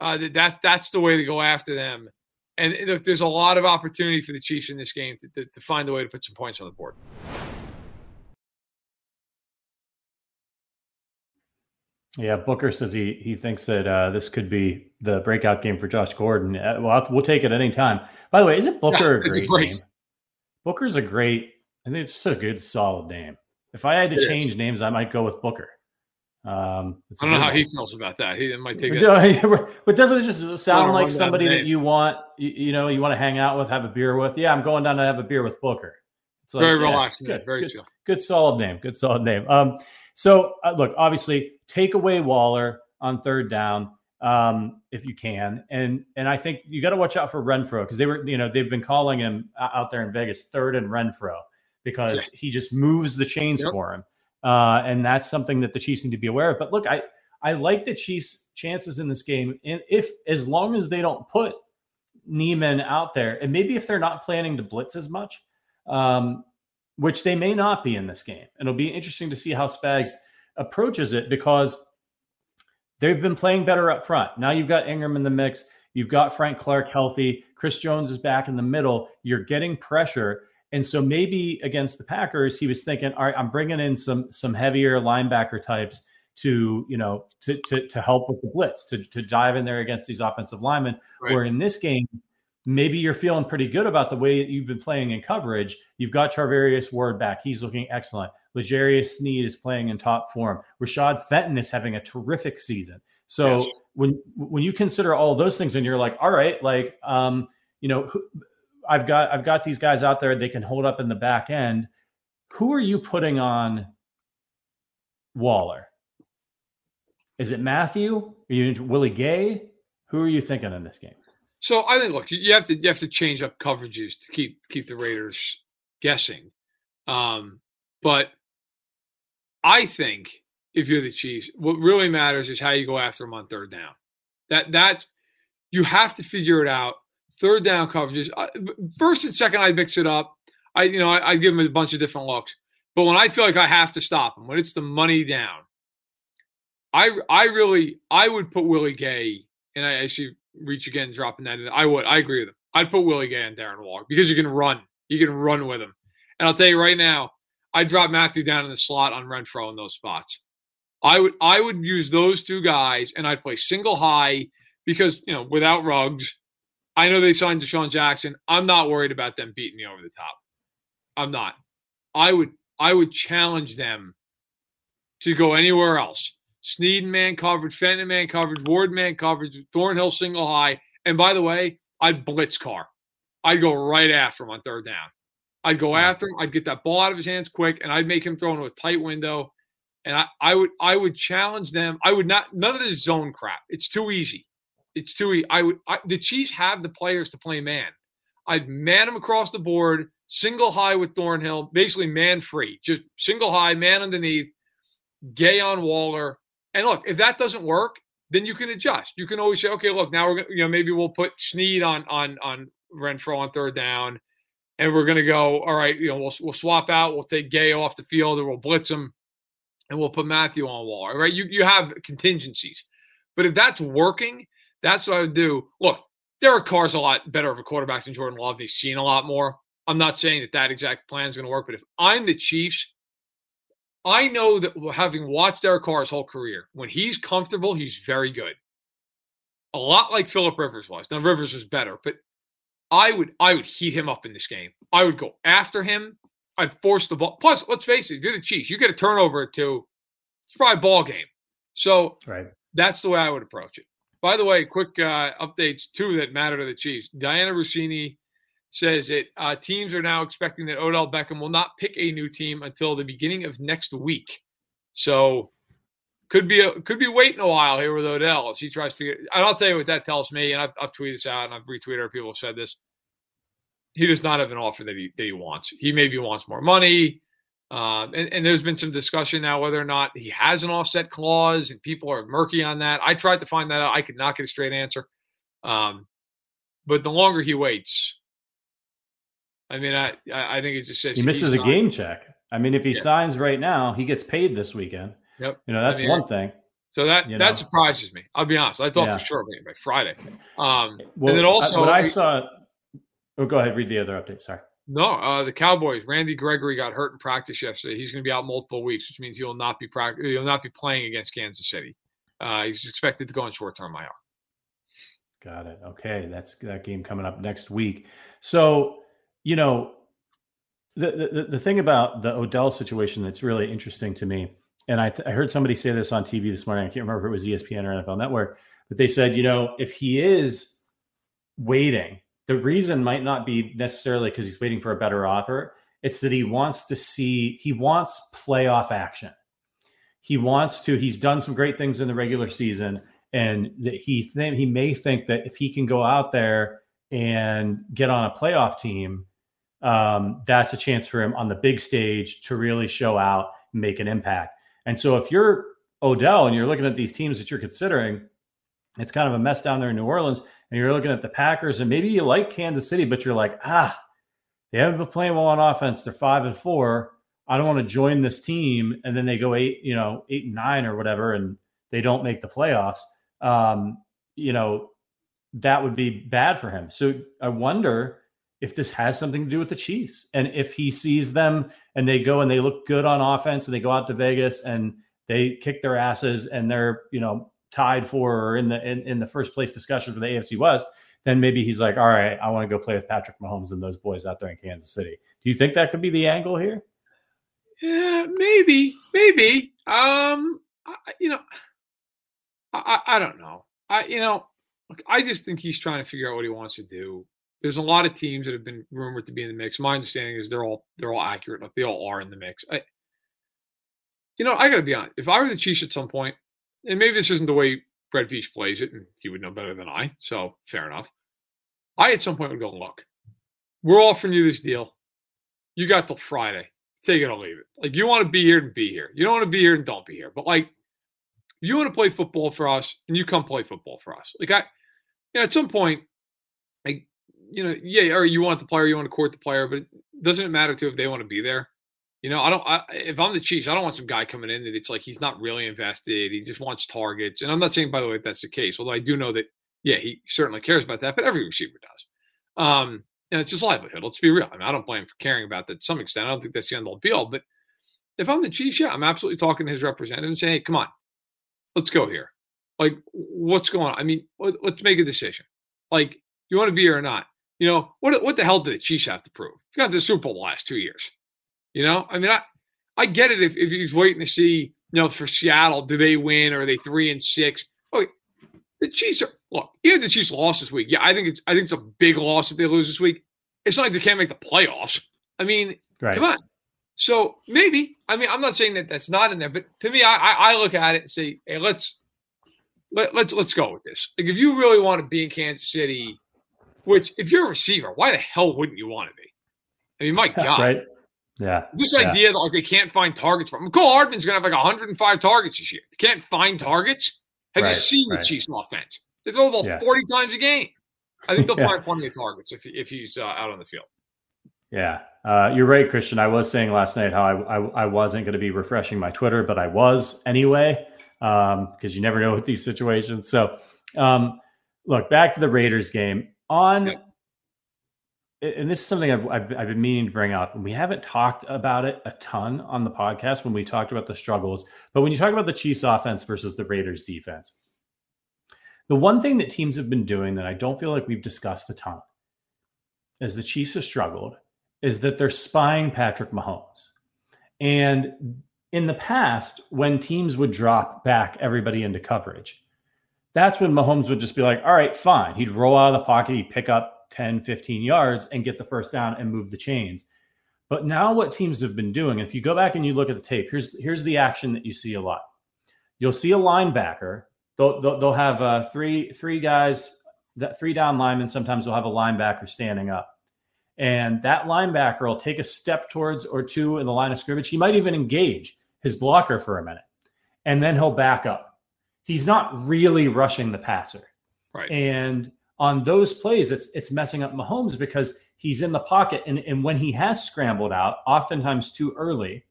uh, that, that that's the way to go after them and look, there's a lot of opportunity for the Chiefs in this game to, to, to find a way to put some points on the board. Yeah, Booker says he he thinks that uh, this could be the breakout game for Josh Gordon. Uh, well, we'll take it any time. By the way, isn't Booker yeah, a great, great name? Booker's a great. I think it's just a good, solid name. If I had to it change is. names, I might go with Booker. Um, I don't know how he feels about that. He might take it. but doesn't it just sound like somebody that you want, you, you, know, you want to hang out with, have a beer with? Yeah, I'm going down to have a beer with Booker. It's like, very yeah, relaxed, good, very good, chill. Good, solid name. Good, solid name. Um, so uh, look, obviously, take away Waller on third down um, if you can, and and I think you got to watch out for Renfrow because they were, you know, they've been calling him out there in Vegas third and Renfrow because he just moves the chains yep. for him. Uh, and that's something that the Chiefs need to be aware of. But look, I I like the Chiefs' chances in this game, and if as long as they don't put Niemann out there, and maybe if they're not planning to blitz as much, um, which they may not be in this game, and it'll be interesting to see how Spags approaches it because they've been playing better up front. Now you've got Ingram in the mix. You've got Frank Clark healthy. Chris Jones is back in the middle. You're getting pressure. And so maybe against the Packers, he was thinking, all right, I'm bringing in some some heavier linebacker types to you know to to, to help with the blitz to to dive in there against these offensive linemen. Right. Where in this game, maybe you're feeling pretty good about the way you've been playing in coverage. You've got Charvarius Ward back; he's looking excellent. L'Jarius Sneed is playing in top form. Rashad Fenton is having a terrific season. So yes. when when you consider all those things, and you're like, all right, like um, you know, I've got I've got these guys out there they can hold up in the back end. Who are you putting on Waller? Is it Mathieu? Are you Willie Gay? Who are you thinking in this game? So I think look, you have to you have to change up coverages to keep keep the Raiders guessing. Um, but I think if you're the Chiefs, what really matters is how you go after them on third down. That that you have to figure it out third down coverages. Uh, first and second, I mix it up. I, you know, I, I give them a bunch of different looks. But when I feel like I have to stop them, when it's the money down, I, I really, I would put Willie Gay, and I actually reach again, dropping that in. I would, I agree with him. I'd put Willie Gay and Darren Waller because you can run, you can run with him. And I'll tell you right now, I drop Mathieu down in the slot on Renfrow in those spots. I would, I would use those two guys, and I'd play single high because you know without Ruggs, I know they signed DeSean Jackson. I'm not worried about them beating me over the top. I'm not. I would I would challenge them to go anywhere else. Sneed man coverage, Fenton man coverage, Ward man coverage, Thornhill single high. And by the way, I'd blitz Carr. I'd go right after him on third down. I'd go after him. I'd get that ball out of his hands quick, and I'd make him throw into a tight window. And I, I would I would challenge them. I would not none of this zone crap. It's too easy. It's too. Easy. I would. I, the Chiefs have the players to play man. I'd man them across the board, single high with Thornhill, basically man free, just single high, man underneath, gay on Waller. And look, if that doesn't work, then you can adjust. You can always say, okay, look, now we're gonna, you know, maybe we'll put Sneed on on on Renfrow on third down, and we're gonna go, all right, you know, we'll we'll swap out, we'll take Gay off the field, or we'll blitz him, and we'll put Mathieu on wall, Right? You you have contingencies, but if that's working that's what I would do. Look, Derek Carr's a lot better of a quarterback than Jordan Love. He's seen a lot more. I'm not saying that that exact plan is going to work, but if I'm the Chiefs, I know that having watched Derek Carr his whole career, when he's comfortable, he's very good. A lot like Philip Rivers was. Now Rivers was better, but I would I would heat him up in this game. I would go after him. I'd force the ball. Plus, let's face it, if you're the Chiefs, you get a turnover or two, it's probably a ball game. So right. that's the way I would approach it. By the way, quick uh, updates too that matter to the Chiefs. Dianna Russini says that uh, teams are now expecting that Odell Beckham will not pick a new team until the beginning of next week. So could be a, could be waiting a while here with Odell as he tries to figure. And I'll tell you what that tells me, and I've, I've tweeted this out and I've retweeted people have said this. He does not have an offer that he that he wants. He maybe wants more money. Um, and, and, there's been some discussion now whether or not he has an offset clause, and people are murky on that. I tried to find that out. I could not get a straight answer. Um, but the longer he waits, I mean, I I think it's just he misses a game check. I mean, if he yeah. signs right now, he gets paid this weekend. Yep. You know, that's I mean, one thing. So that you that surprises me. I'll be honest. I thought yeah. for sure by Friday. Um, well, and then also, what I saw. Oh, go ahead. Read the other update. Sorry. No, uh, the Cowboys. Randy Gregory got hurt in practice yesterday. He's going to be out multiple weeks, which means he will not be practice. He'll not be playing against Kansas City. Uh, he's expected to go on short term IR. Got it. Okay, that's that game coming up next week. So, you know, the the, the thing about the Odell situation that's really interesting to me, and I, th- I heard somebody say this on TV this morning. I can't remember if it was ESPN or NFL Network, but they said, you know, if he is waiting the reason might not be necessarily because he's waiting for a better offer. It's that he wants to see, he wants playoff action. He wants to, he's done some great things in the regular season. And that he he may think that if he can go out there and get on a playoff team, um, that's a chance for him on the big stage to really show out and make an impact. And so if you're Odell and you're looking at these teams that you're considering, it's kind of a mess down there in New Orleans and you're looking at the Packers, and maybe you like Kansas City, but you're like, ah, they haven't been playing well on offense. They're five and four. I don't want to join this team, and then they go eight, you know, eight and nine or whatever, and they don't make the playoffs. Um, you know, that would be bad for him. So I wonder if this has something to do with the Chiefs, and if he sees them and they go and they look good on offense, and they go out to Vegas and they kick their asses, and they're you know tied for or in the in, in the first place discussion for the AFC West, then maybe he's like, all right, I want to go play with Patrick Mahomes and those boys out there in Kansas City. Do you think that could be the angle here? Yeah, maybe, maybe. Um, I, you know, I, I don't know. I you know, I just think he's trying to figure out what he wants to do. There's a lot of teams that have been rumored to be in the mix. My understanding is they're all they're all accurate. Like they all are in the mix. I, you know, I got to be honest. If I were the Chiefs at some point, and maybe this isn't the way Brett Veach plays it, and he would know better than I. So fair enough. I at some point would go, look, we're offering you this deal. You got till Friday. Take it or leave it. Like you want to be here and be here. You don't want to be here and don't be here. But like you want to play football for us and you come play football for us. Like I you know, at some point, you know, yeah, or you want the player, you want to court the player, but doesn't it matter to if they want to be there? You know, I don't. I, if I'm the Chiefs, I don't want some guy coming in that it's like he's not really invested. He just wants targets. And I'm not saying, by the way, that's the case. Although I do know that, yeah, he certainly cares about that. But every receiver does. Um, and it's his livelihood. Let's be real. I mean, I don't blame him for caring about that to some extent. I don't think that's the end all be all. But if I'm the Chiefs, yeah, I'm absolutely talking to his representative and saying, hey, come on, let's go here. Like, what's going on? I mean, let's make a decision. Like, you want to be here or not? You know, what what the hell did the Chiefs have to prove? It's got the Super Bowl the last two years. You know, I mean, I I get it if, if he's waiting to see, you know, for Seattle, do they win or are they three and six? Oh, the Chiefs are look. Even the Chiefs lost this week. Yeah, I think it's I think it's a big loss if they lose this week. It's not like they can't make the playoffs. I mean, right. come on. So maybe I mean I'm not saying that that's not in there, but to me, I I, look at it and say, hey, let's let, let's let's go with this. Like if you really want to be in Kansas City, which if you're a receiver, why the hell wouldn't you want to be? I mean, my God. right. Yeah. This yeah. idea that like they can't find targets from Mecole Hardman's gonna have like 105 targets this year. They can't find targets. Have right, you seen right. the Chiefs offense? They throw the ball yeah. 40 times a game. I think they'll yeah. find plenty of targets if, if he's uh, out on the field. Yeah, uh, you're right, Christian. I was saying last night how I, I, I wasn't going to be refreshing my Twitter, but I was anyway, because um, you never know with these situations. So, um, look, back to the Raiders game. On and this is something I've, I've, I've, been meaning to bring up, and we haven't talked about it a ton on the podcast when we talked about the struggles. But when you talk about the Chiefs offense versus the Raiders defense, the one thing that teams have been doing that I don't feel like we've discussed a ton as the Chiefs have struggled is that they're spying Patrick Mahomes. And in the past, when teams would drop back everybody into coverage, that's when Mahomes would just be like, all right, fine. He'd roll out of the pocket, he'd pick up up 10, 15 yards and get the first down and move the chains. But now what teams have been doing, if you go back and you look at the tape, here's here's the action that you see a lot. You'll see a linebacker. They'll, they'll, they'll have uh, three three guys, that three down linemen. Sometimes they'll have a linebacker standing up. And that linebacker will take a step towards or two in the line of scrimmage. He might even engage his blocker for a minute, and then he'll back up. He's not really rushing the passer. Right. And on those plays, it's it's messing up Mahomes because he's in the pocket, and, and when he has scrambled out, oftentimes too early,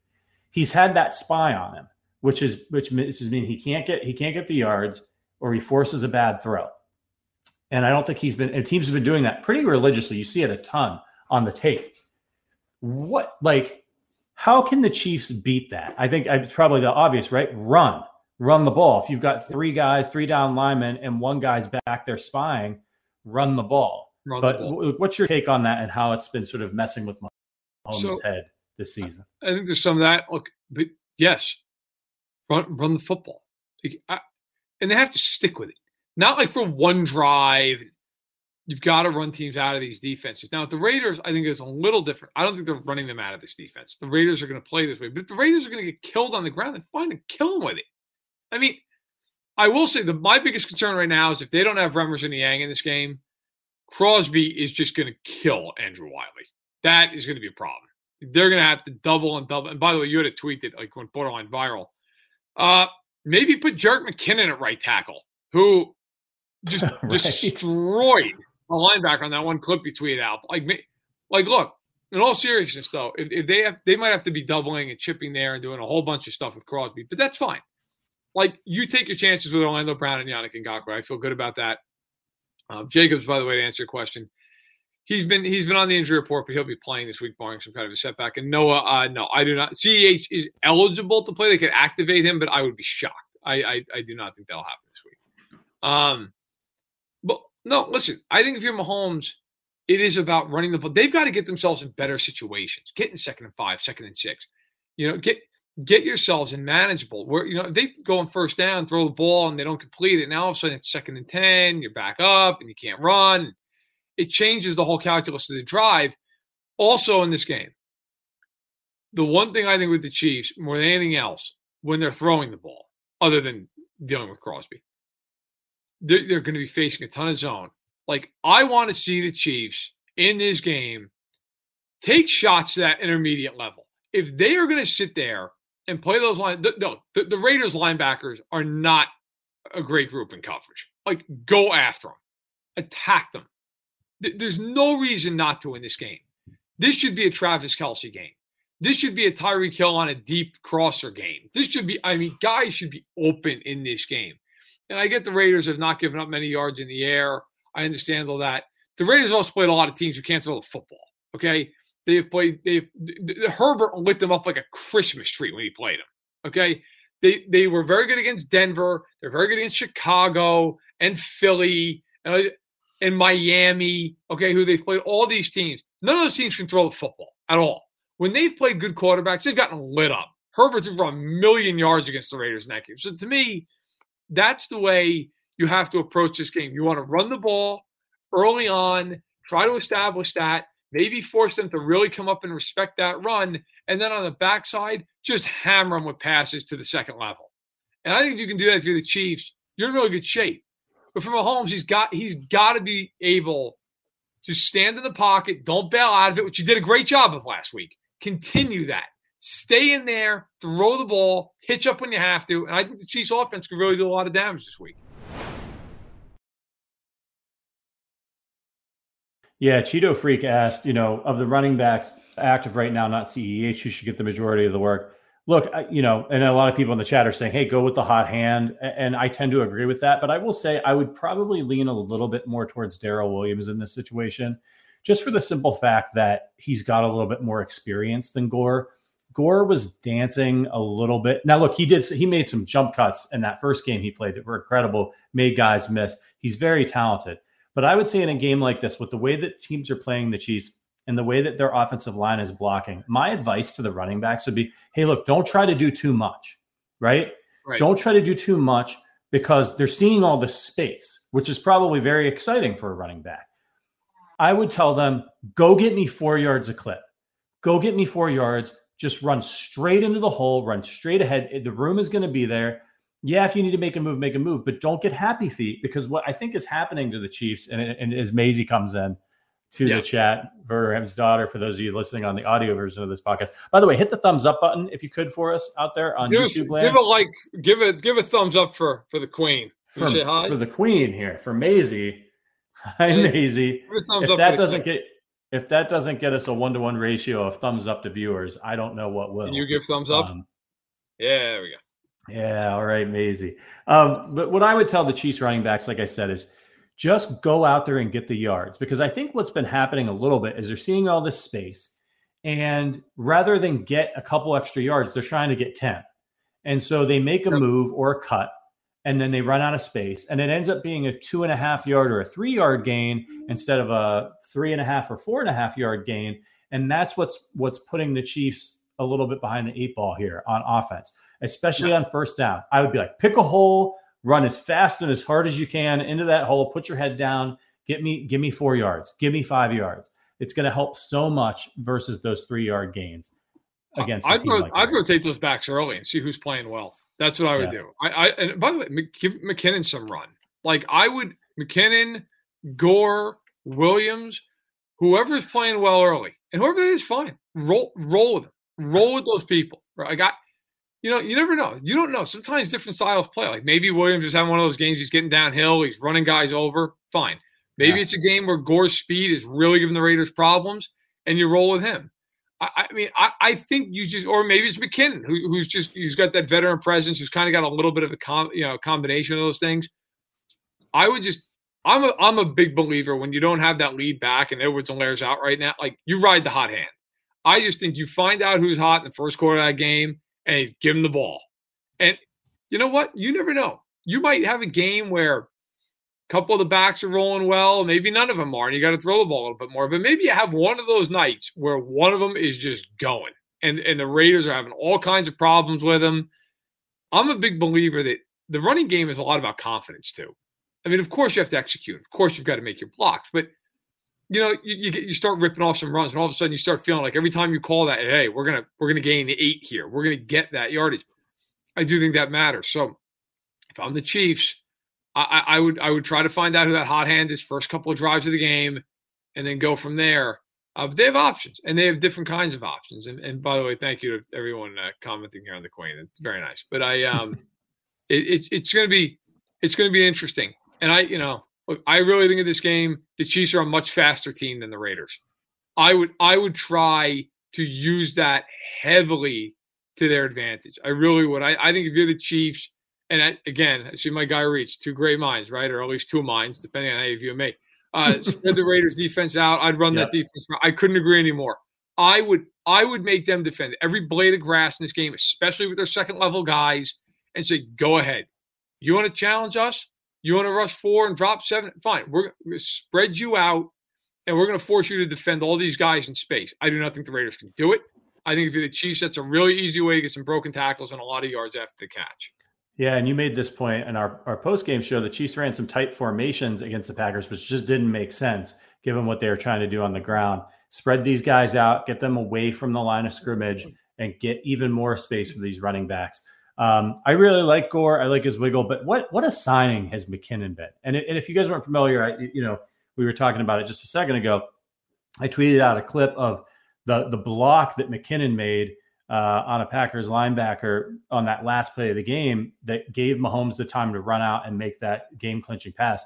he's had that spy on him, which is which means he can't get he can't get the yards or he forces a bad throw. And I don't think he's been and teams have been doing that pretty religiously. You see it a ton on the tape. What like how can the Chiefs beat that? I think it's probably the obvious, right? Run, run the ball. If you've got three guys, three down linemen, and one guy's back there spying, run the ball. Run but the ball. what's your take on that and how it's been sort of messing with Mahomes' so, head this season? I think there's some of that. Look, but yes, run run the football, and they have to stick with it. Not like for one drive You've got to run teams out of these defenses. Now, the Raiders, I think, is a little different. I don't think they're running them out of this defense. The Raiders are going to play this way. But if the Raiders are going to get killed on the ground, then fine and kill them with it. I mean, I will say that my biggest concern right now is if they don't have Remmers and Niang in this game, Crosby is just going to kill Andrew Wylie. That is going to be a problem. They're going to have to double and double. And by the way, you had a tweet that like went borderline viral. Uh, maybe put Jerick McKinnon at right tackle, who just right. destroyed a linebacker on that one clip you tweeted out. Like me, like look. In all seriousness, though, if, if they have, they might have to be doubling and chipping there and doing a whole bunch of stuff with Crosby, but that's fine. Like you take your chances with Orlando Brown and Yannick Ngakoue. I feel good about that. Uh, Jacobs, by the way, to answer your question, he's been he's been on the injury report, but he'll be playing this week, barring some kind of a setback. And Noah, uh, no, I do not. Ceh is eligible to play; they could activate him, but I would be shocked. I I, I do not think that'll happen this week. Um, but no, listen, I think if you're Mahomes, it is about running the ball. They've got to get themselves in better situations. Get in second and five, second and six. You know, get get yourselves in manageable. Where you know they go on first down, throw the ball, and they don't complete it. Now all of a sudden it's second and ten. You're back up, and you can't run. It changes the whole calculus of the drive. Also in this game, the one thing I think with the Chiefs more than anything else, when they're throwing the ball, other than dealing with Crosby, they're, they're going to be facing a ton of zone. Like, I want to see the Chiefs in this game take shots to that intermediate level. If they are going to sit there and play those lines, no, the, the Raiders linebackers are not a great group in coverage. Like, go after them, attack them. There's no reason not to in this game. This should be a Travis Kelce game. This should be a Tyreek Hill on a deep crosser game. This should be, I mean, guys should be open in this game. And I get the Raiders have not given up many yards in the air. I understand all that. The Raiders also played a lot of teams who can't throw the football. Okay. They've played, they've, the, Herbert lit them up like a Christmas tree when he played them. Okay. They, they were very good against Denver. They're very good against Chicago and Philly and, uh, and Miami. Okay. Who they've played all these teams. None of those teams can throw the football at all. When they've played good quarterbacks, they've gotten lit up. Herbert threw for a million yards against the Raiders in that game. So to me, that's the way you have to approach this game. You want to run the ball early on, try to establish that, maybe force them to really come up and respect that run. And then on the backside, just hammer them with passes to the second level. And I think if you can do that if you're the Chiefs, you're in really good shape. But for Mahomes, he's got he's got to be able to stand in the pocket, don't bail out of it, which you did a great job of last week. Continue that. Stay in there, throw the ball, hitch up when you have to. And I think the Chiefs offense can really do a lot of damage this week. Yeah, Cheeto Freak asked, you know, of the running backs active right now, not CEH, who should get the majority of the work. Look, you know, and a lot of people in the chat are saying, hey, go with the hot hand. And I tend to agree with that. But I will say I would probably lean a little bit more towards Darrel Williams in this situation, just for the simple fact that he's got a little bit more experience than Gore. Gore was dancing a little bit. Now, look, he did. He made some jump cuts in that first game he played that were incredible, made guys miss. He's very talented. But I would say in a game like this, with the way that teams are playing the Chiefs and the way that their offensive line is blocking, my advice to the running backs would be, hey, look, don't try to do too much, right? right. Don't try to do too much because they're seeing all the space, which is probably very exciting for a running back. I would tell them, go get me four yards a clip. Go get me four yards. Just run straight into the hole, run straight ahead. The room is going to be there. Yeah, if you need to make a move, make a move, but don't get happy feet because what I think is happening to the Chiefs, and, and as Maisie comes in to yeah. the chat, Verderame's daughter, for those of you listening on the audio version of this podcast. By the way, hit the thumbs up button if you could for us out there on give YouTube. Us, give a like, give it, give a thumbs up for for the Queen. For, for the Queen here, for Maisie. Hi, Maisie. If that doesn't get if that doesn't get us a one to one ratio of thumbs up to viewers, I don't know what will. Can you give thumbs up? Um, yeah, there we go. Yeah, all right, Maisie. Um, but what I would tell the Chiefs running backs, like I said, is just go out there and get the yards because I think what's been happening a little bit is they're seeing all this space, and rather than get a couple extra yards, they're trying to get ten, and so they make a move or a cut and then they run out of space and it ends up being a two and a half yard or a three yard gain instead of a three and a half or four and a half yard gain. And that's what's what's putting the chiefs a little bit behind the eight ball here on offense especially yeah. on first down i would be like pick a hole run as fast and as hard as you can into that hole put your head down get me give me four yards give me five yards it's going to help so much versus those three yard gains against I'd, like I'd rotate those backs early and see who's playing well that's what I would yeah. do. I, I and by the way, give McKinnon some run. Like I would McKinnon, Gore, Williams, whoever's playing well early, and whoever that is, fine. Roll roll with them. Roll with those people. Right? I got. You know, you never know. You don't know. Sometimes different styles play. Like maybe Williams is having one of those games. He's getting downhill. He's running guys over. Fine. Maybe yeah. it's a game where Gore's speed is really giving the Raiders problems, and you roll with him. I, I mean, I, I, think you just, or maybe it's McKinnon who, who's just, who's got that veteran presence, who's kind of got a little bit of a com, you know, combination of those things. I would just, I'm a, I'm a big believer when you don't have that lead back and Edwards-Helaire's out right now, like you ride the hot hand. I just think you find out who's hot in the first quarter of that game and give him the ball. And you know what? You never know. You might have a game where a couple of the backs are rolling well. Maybe none of them are, and you got to throw the ball a little bit more. But maybe you have one of those nights where one of them is just going, and and the Raiders are having all kinds of problems with them. I'm a big believer that the running game is a lot about confidence too. I mean, of course you have to execute. Of course you've got to make your blocks, but you know, you, you, get, you start ripping off some runs, and all of a sudden you start feeling like every time you call that, hey, we're gonna we're gonna gain the eight here. We're gonna get that yardage. I do think that matters. So if I'm the Chiefs, I, I, would I would try to find out who that hot hand is first couple of drives of the game, and then go from there. Uh, but they have options, and they have different kinds of options. And, and by the way, thank you to everyone uh, commenting here on the Queen. It's very nice. But I um, it, it, it's going to be it's going to be interesting. And I you know look, I really think in this game. The Chiefs are a much faster team than the Raiders. I would I would try to use that heavily to their advantage. I really would. I, I think if you're the Chiefs and I, again, I see my guy reach two great minds, right? Or at least two minds, depending on how you view me. Uh, spread the Raiders defense out. I'd run yep. that defense. I couldn't agree anymore. I would I would make them defend every blade of grass in this game, especially with their second level guys, and say, go ahead. You want to challenge us? You want to rush four and drop seven? Fine. We're going to spread you out, and we're going to force you to defend all these guys in space. I do not think the Raiders can do it. I think if you're the Chiefs, that's a really easy way to get some broken tackles and a lot of yards after the catch. Yeah, and you made this point in our, our post game show. The Chiefs ran some tight formations against the Packers, which just didn't make sense given what they were trying to do on the ground. Spread these guys out, get them away from the line of scrimmage, and get even more space for these running backs. Um, I really like Gore. I like his wiggle, but what what a signing has McKinnon been? And, and if you guys weren't familiar, I, you know we were talking about it just a second ago. I tweeted out a clip of the the block that McKinnon made uh, on a Packers linebacker on that last play of the game that gave Mahomes the time to run out and make that game clinching pass.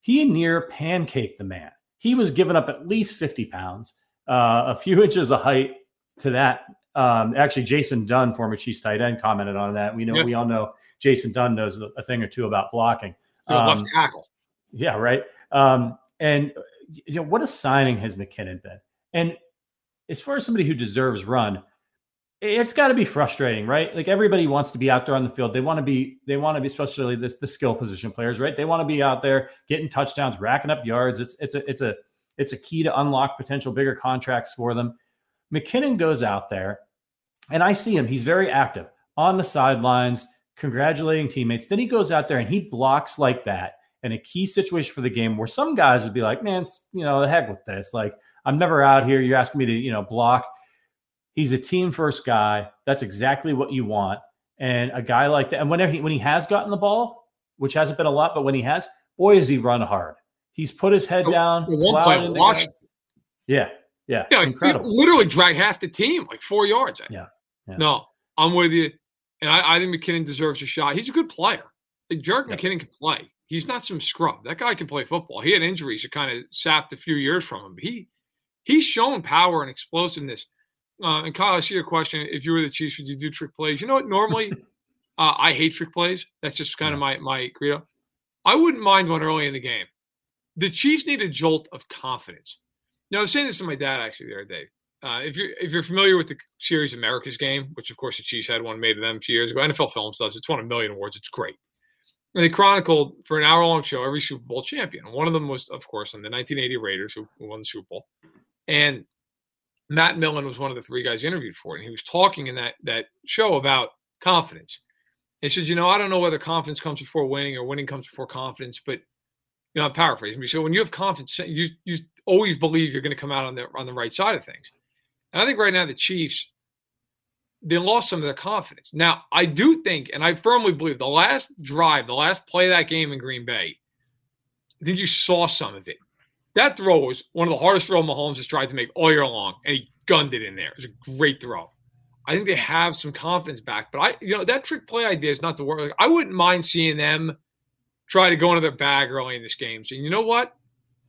He near pancaked the man. He was giving up at least 50 pounds, uh, a few inches of height to that. Um, actually, Jason Dunn, former Chiefs tight end, commented on that. We know we all know Jason Dunn knows a thing or two about blocking. Um, left tackle. Yeah, right. Um, and you know what a signing has McKinnon been. And as far as somebody who deserves run, it's got to be frustrating, right? Like everybody wants to be out there on the field. They want to be, they want to be, especially the, the skill position players, right? They want to be out there getting touchdowns, racking up yards. It's it's a it's a it's a key to unlock potential bigger contracts for them. McKinnon goes out there, and I see him. He's very active on the sidelines, congratulating teammates. Then he goes out there and he blocks like that in a key situation for the game where some guys would be like, man, you know, the heck with this. Like, I'm never out here. You're asking me to, you know, block. He's a team first guy. That's exactly what you want. And a guy like that, and whenever he when he has gotten the ball, which hasn't been a lot, but when he has, boy, has he run hard. He's put his head down. One play, yeah, yeah, yeah, incredible. literally drag half the team, like four yards. Yeah, yeah. No, I'm with you, and I, I, think McKinnon deserves a shot. He's a good player. Like Jerick yeah. McKinnon can play. He's not some scrub. That guy can play football. He had injuries that kind of sapped a few years from him, but he he's shown power and explosiveness. Uh, and Kyle, I see your question. If you were the Chiefs, would you do trick plays? You know what? Normally, uh, I hate trick plays. That's just kind of my my credo. I wouldn't mind one early in the game. The Chiefs need a jolt of confidence. Now, I was saying this to my dad actually the other day. Uh, if you're if you're familiar with the series America's Game, which of course the Chiefs had one made of them a few years ago, NFL Films does. It's won a million awards. It's great. And they chronicled for an hour long show every Super Bowl champion. And one of them was, of course, on the 1980 Raiders who, won the Super Bowl. And Matt Millen was one of the three guys interviewed for it. And he was talking in that that show about confidence. He said, you know, I don't know whether confidence comes before winning or winning comes before confidence, but you know, I'm paraphrasing. Me. So when you have confidence, you you always believe you're going to come out on the on the right side of things. And I think right now the Chiefs they lost some of their confidence. Now, I do think, and I firmly believe, the last drive, the last play of that game in Green Bay, I think you saw some of it. That throw was one of the hardest throws Mahomes has tried to make all year long, and he gunned it in there. It was a great throw. I think they have some confidence back, but I, you know, that trick play idea is not to work. I wouldn't mind seeing them try to go into their bag early in this game. So you know what?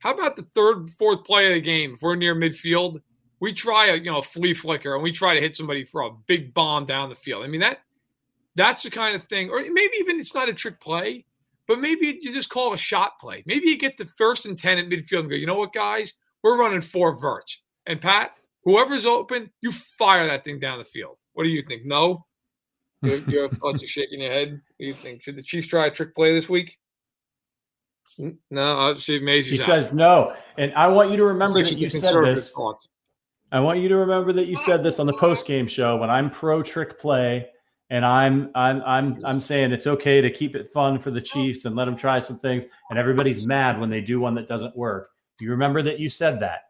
How about the third, fourth play of the game? If we're near midfield, we try a you know a flea flicker and we try to hit somebody for a big bomb down the field. I mean that that's the kind of thing, or maybe even it's not a trick play, but maybe you just call a shot play. Maybe you get the first and ten at midfield and go, you know what, guys, we're running four verts, and Pat, whoever's open, you fire that thing down the field. What do you think? No, your, your thoughts are shaking your head. What do you think? Should the Chiefs try a trick play this week? No, I'll see. Maisie. Says no, and I want you to remember that you said this. Thoughts. I want you to remember that you said this on the post game show when I'm pro trick play and I'm I'm I'm I'm saying it's okay to keep it fun for the Chiefs and let them try some things and everybody's mad when they do one that doesn't work. You remember that you said that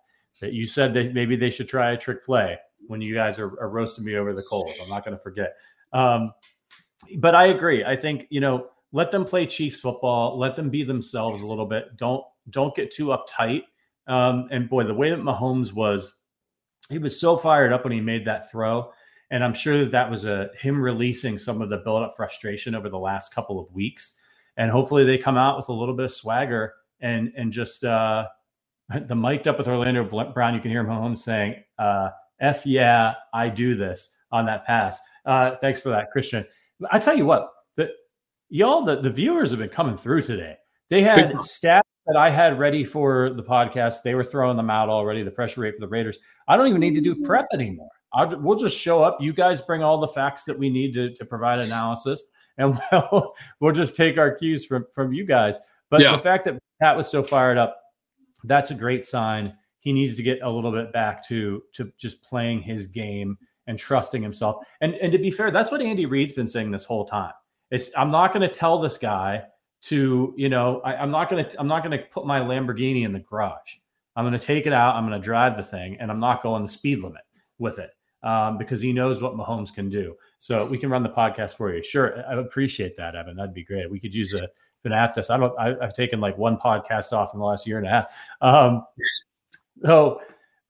that you said that maybe they should try a trick play when you guys are, are roasting me over the coals. I'm not going to forget. Um, but I agree. I think you know let them play Chiefs football. Let them be themselves a little bit. Don't don't get too uptight. Um, and boy, the way that Mahomes was he was so fired up when he made that throw. And I'm sure that that was a him releasing some of the build up frustration over the last couple of weeks. And hopefully they come out with a little bit of swagger and and just uh, the mic'd up with Orlando Brown. You can hear Mahomes saying, uh, "F yeah, I do this" on that pass. Uh, thanks for that, Christian. I tell you what, y'all the, the viewers have been coming through today. They had stats that I had ready for the podcast, they were throwing them out already. The pressure rate for the Raiders. I don't even need to do prep anymore. I'll, we'll just show up. You guys bring all the facts that we need to, to provide analysis, and we'll, we'll just take our cues from from you guys. But yeah. the fact that Pat was so fired up, that's a great sign. He needs to get a little bit back to to just playing his game and trusting himself. And and to be fair, that's what Andy Reid's been saying this whole time. It's I'm not going to tell this guy to you know I, am not gonna I'm not gonna put my Lamborghini in the garage. I'm gonna take it out. I'm gonna drive the thing, and I'm not going the speed limit with it um, because he knows what Mahomes can do. So we can run the podcast for you. Sure, I appreciate that, Evan. That'd be great. We could use a been at this. I don't. I, have taken like one podcast off in the last year and a half. Um, so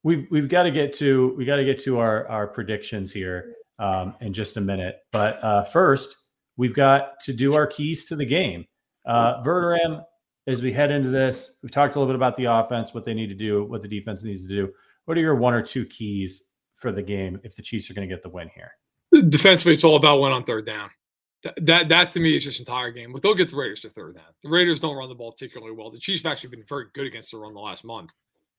we've we've got to get to we got to get to our our predictions here um, in just a minute. But uh, first, we've got to do our keys to the game. Uh, Verderame, as we head into this, we've talked a little bit about the offense, what they need to do, what the defense needs to do. What are your one or two keys for the game if the Chiefs are going to get the win here? Defensively, it's all about win on third down. That, that, that to me is just entire game. But they'll get the Raiders to third down. The Raiders don't run the ball particularly well. The Chiefs have actually been very good against the run the last month.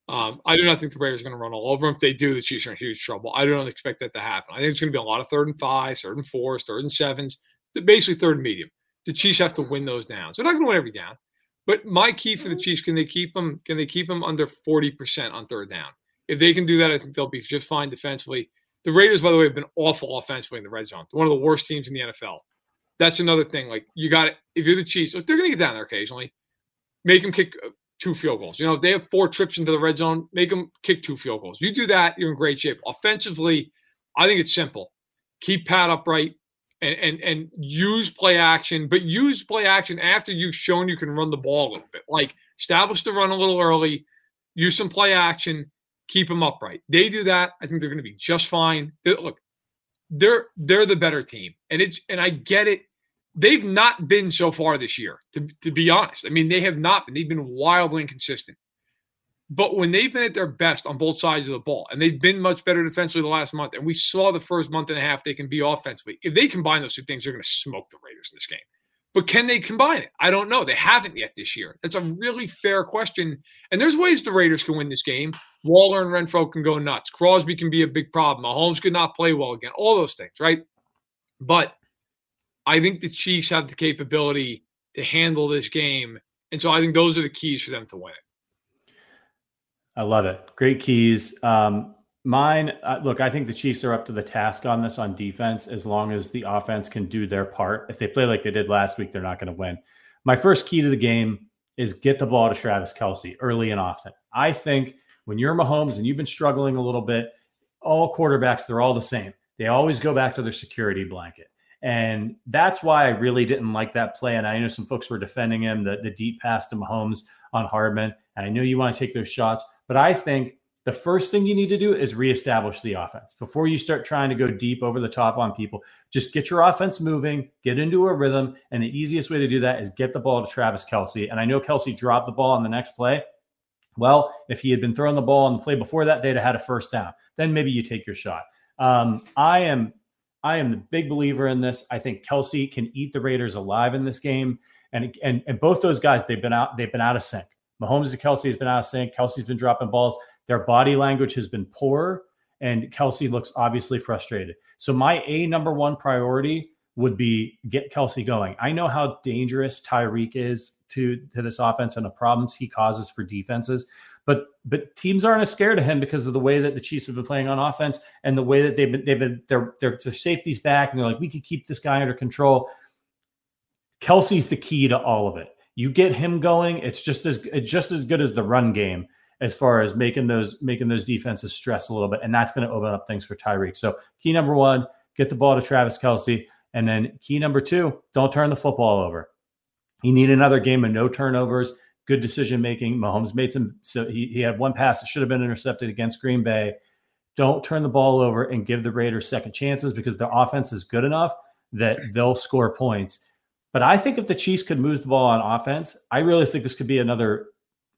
Um, I do not think the Raiders are going to run all over them. If they do, the Chiefs are in huge trouble. I don't expect that to happen. I think it's going to be a lot of third and fives, third and fours, third and sevens, basically third and medium the Chiefs have to win those downs. They're not going to win every down, but my key for the Chiefs can they keep them? Can they keep them under forty percent on third down? If they can do that, I think they'll be just fine defensively. The Raiders, by the way, have been awful offensively in the red zone. They're one of the worst teams in the NFL. That's another thing. Like you got it. If you're the Chiefs, they're going to get down there occasionally. make them kick uh, two field goals. You know, if they have four trips into the red zone, make them kick two field goals. You do that, you're in great shape. Offensively, I think it's simple. Keep Pat upright and and and use play action, but use play action after you've shown you can run the ball a little bit. Like establish the run a little early, use some play action, keep them upright. They do that, I think they're going to be just fine. They're, look, they're they're the better team, and it's and I get it. They've not been so far this year, to, to be honest. I mean, they have not been. They've been wildly inconsistent. But when they've been at their best on both sides of the ball, and they've been much better defensively the last month, and we saw the first month and a half they can be offensively. If they combine those two things, they're going to smoke the Raiders in this game. But can they combine it? I don't know. They haven't yet this year. That's a really fair question. And there's ways the Raiders can win this game. Waller and Renfrow can go nuts. Crosby can be a big problem. Mahomes could not play well again. All those things, right? But I think the Chiefs have the capability to handle this game. And so I think those are the keys for them to win it. I love it. Great keys. Um, Mine, uh, look, I think the Chiefs are up to the task on this on defense as long as the offense can do their part. If they play like they did last week, they're not going to win. My first key to the game is get the ball to Travis Kelce early and often. I think when you're Mahomes and you've been struggling a little bit, all quarterbacks, they're all the same. They always go back to their security blanket. And that's why I really didn't like that play. And I know some folks were defending him, the, the deep pass to Mahomes on Hardman. And I know you want to take those shots, but I think the first thing you need to do is reestablish the offense before you start trying to go deep over the top on people. Just get your offense moving, get into a rhythm. And the easiest way to do that is get the ball to Travis Kelce. And I know Kelce dropped the ball on the next play. Well, if he had been throwing the ball on the play before that, they'd have had a first down. Then maybe you take your shot. Um, I am I am the big believer in this. I think Kelce can eat the Raiders alive in this game. And, and, and both those guys, they've been out, they've been out of sync. Mahomes and Kelce has been out of sync. Kelce's been dropping balls. Their body language has been poor, and Kelce looks obviously frustrated. So my A number one priority would be get Kelce going. I know how dangerous Tyreek is to to this offense and the problems he causes for defenses. But but teams aren't as scared of him because of the way that the Chiefs have been playing on offense and the way that they've been they've been their their, their safeties back and they're like we could keep this guy under control. Kelce's the key to all of it. You get him going, it's just as it's just as good as the run game as far as making those making those defenses stress a little bit, and that's going to open up things for Tyreek. So key number one, get the ball to Travis Kelce, and then key number two, don't turn the football over. You need another game of no turnovers, good decision making. Mahomes made some, so he, he had one pass that should have been intercepted against Green Bay. Don't turn the ball over and give the Raiders second chances because the offense is good enough that they'll score points. But I think if the Chiefs could move the ball on offense, I really think this could be another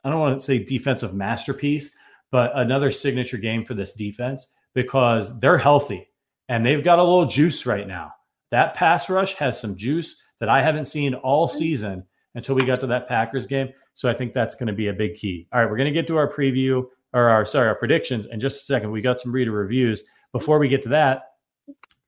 I don't want to say defensive masterpiece, but another signature game for this defense because they're healthy and they've got a little juice right now. That pass rush has some juice that I haven't seen all mm-hmm. season until we got to that Packers game. So I think that's going to be a big key. All right, we're going to get to our preview or our sorry, our predictions in just a second. We got some reader reviews. Before we get to that,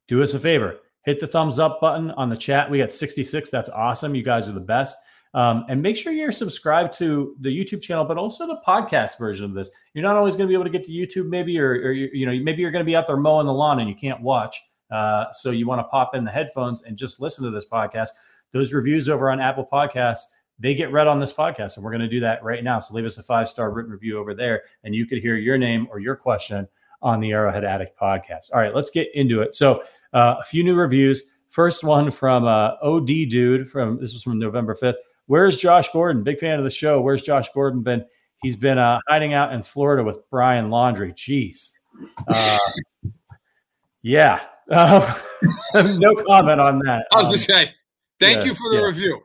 do us a favor. Hit the thumbs up button on the chat. We got 66. That's awesome. You guys are the best. Um, and make sure you're subscribed to the YouTube channel, but also the podcast version of this. You're not always going to be able to get to YouTube, maybe, or, or you, know, maybe you're going to be out there mowing the lawn and you can't watch. Uh, so you want to pop in the headphones and just listen to this podcast. Those reviews over on Apple Podcasts, they get read on this podcast, and we're going to do that right now. So leave us a five star written review over there, and you could hear your name or your question on the Arrowhead Addict podcast. All right, let's get into it. So uh, a few new reviews. First one from uh, OD Dude from this was from November 5th. Where's Josh Gordon? Big fan of the show. Where's Josh Gordon been? He's been uh, hiding out in Florida with Brian Laundrie. Jeez. Uh, yeah. Uh, no comment on that. I was um, to say, thank yeah, you for the yeah. review.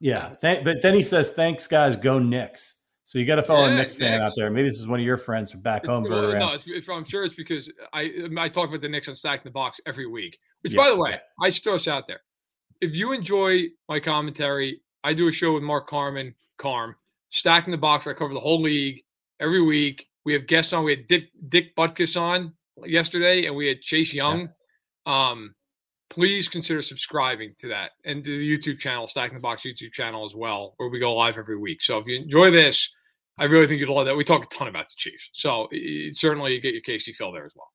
Yeah. Th- but then he says, thanks, guys. Go Knicks. So you got to follow yeah, a Knicks fan out there. Maybe this is one of your friends from back home. Well, no, it's, it's, I'm sure it's because I I talk about the Knicks on Stacking the Box every week. Which, by the way, I should throw this out there. If you enjoy my commentary I do a show with Mark Carmen, Carm, stacking the box where I cover the whole league every week. We have guests on. We had Dick, Dick Butkus on yesterday, and we had Chase Young. Yeah. Um, please consider subscribing to that and to the YouTube channel, Stacking the Box YouTube channel as well, where we go live every week. So if you enjoy this, I really think you'll love that. We talk a ton about the Chiefs, so certainly you get your KC fill there as well.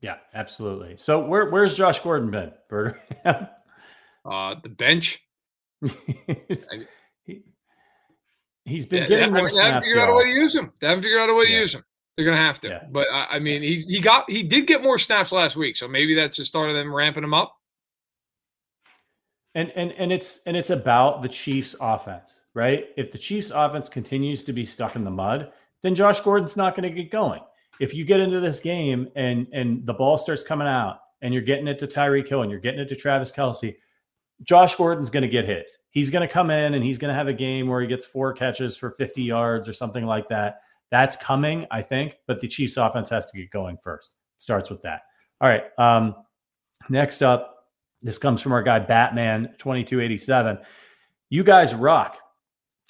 Yeah, absolutely. So where where's Josh Gordon been, Bird? uh, the bench. he, He's been yeah, getting more. They haven't figured out a way to use him. They haven't figured out a way to use him. They're gonna have to. Yeah. But I, I mean, he he got he did get more snaps last week, so maybe that's the start of them ramping him up. And and and it's and it's about the Chiefs' offense, right? If the Chiefs' offense continues to be stuck in the mud, then Josh Gordon's not going to get going. If you get into this game and and the ball starts coming out and you're getting it to Tyreek Hill and you're getting it to Travis Kelce, Josh Gordon's going to get his. He's going to come in and he's going to have a game where he gets four catches for 50 yards or something like that. That's coming, I think, but the Chiefs offense has to get going first. Starts with that. All right. Um, next up, this comes from our guy Batman 2287. You guys rock.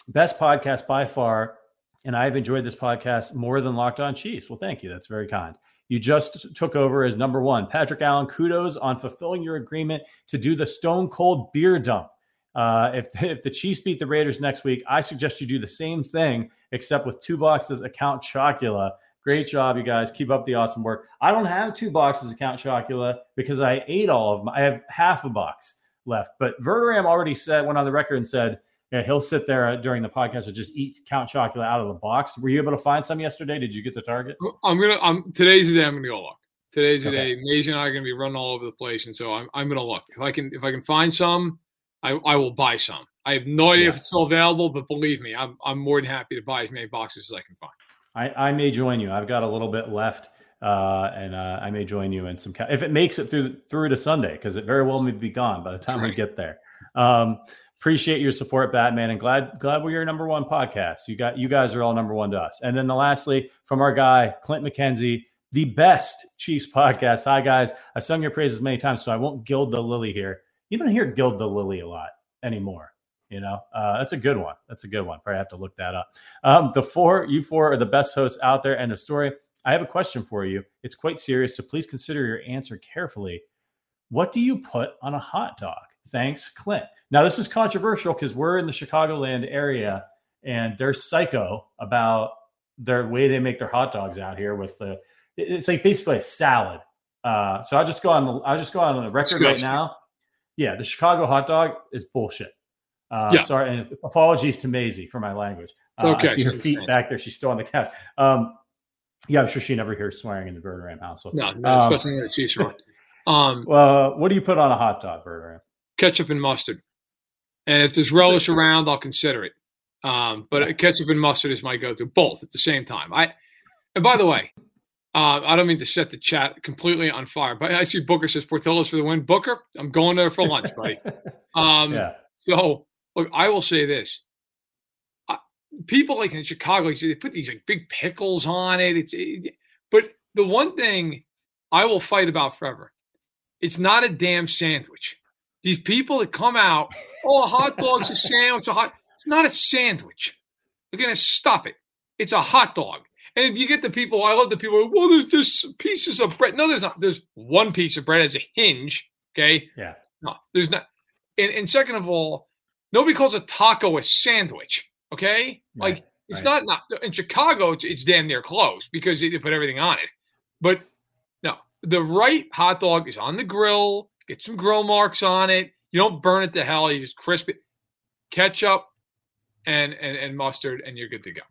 Best podcast by far. And I've enjoyed this podcast more than Locked On Chiefs. Well, thank you. That's very kind. You just took over as number one. Patrick Allen, kudos on fulfilling your agreement to do the Stone Cold Beer Dump. Uh, if, if the Chiefs beat the Raiders next week, I suggest you do the same thing, except with two boxes of Count Chocula. Great job, you guys. Keep up the awesome work. I don't have two boxes of Count Chocula because I ate all of them. I have half a box left. But Verderame already said, went on the record and said, yeah, he'll sit there uh, during the podcast and just eat Count Chocula out of the box. Were you able to find some yesterday? Did you get to Target? I'm gonna. I'm today's the day. I'm gonna go look. Today's the okay. day. Maisie and I are gonna be running all over the place, and so I'm I'm gonna look. If I can if I can find some, I, I will buy some. I have no idea yeah. if it's still available, but believe me, I'm, I'm more than happy to buy as many boxes as I can find. I, I may join you. I've got a little bit left, uh, and uh, I may join you in some. If it makes it through through to Sunday, because it very well may be gone by the time right. we get there. Um, appreciate your support, Batman, and glad glad we're your number one podcast. You got you guys are all number one to us. And then the lastly from our guy Clint McKenzie, the best Chiefs podcast. Hi guys, I've sung your praises many times, so I won't gild the lily here you don't hear gild the lily a lot anymore. You know, uh, that's a good one. That's a good one. Probably have to look that up. Um, the four, you four are the best hosts out there. End of story. I have a question for you. It's quite serious, so please consider your answer carefully. What do you put on a hot dog? Thanks, Clint. Now, this is controversial because we're in the Chicagoland area and they're psycho about their way they make their hot dogs out here with the it's like basically a salad. Uh, so I'll just go on the I'll just go on the record right now yeah, the Chicago hot dog is bullshit. Uh, yeah. Sorry, and apologies to Maisie for my language. Uh, okay. I see her feet back there. She's still on the couch. Um, yeah, I'm sure she never hears swearing in the Verderame household. No, no um, especially in the Chiefs Um, well, what do you put on a hot dog, Verderame? Ketchup and mustard. And if there's relish around, I'll consider it. Um, but ketchup and mustard is my go-to, both at the same time. I. And by the way, uh, I don't mean to set the chat completely on fire, but I see Booker says Portillo's for the win. Booker, I'm going there for lunch, buddy. Um, yeah. So, look, I will say this: people like in Chicago, they put these like big pickles on it. It's, it, but the one thing I will fight about forever, it's not a damn sandwich. These people that come out, oh, a hot dog's a sandwich. A hot, it's not a sandwich. They're gonna stop it. It's a hot dog. And if you get the people, I love the people, well, there's just pieces of bread. No, there's not. There's one piece of bread as a hinge. Okay. Yeah. No, there's not. And, and second of all, nobody calls a taco a sandwich. Okay. Right. Like it's right. not, not in Chicago, it's, it's damn near close because they put everything on it. But no, the right hot dog is on the grill, get some grill marks on it. You don't burn it to hell. You just crisp it, ketchup and, and, and mustard, and you're good to go.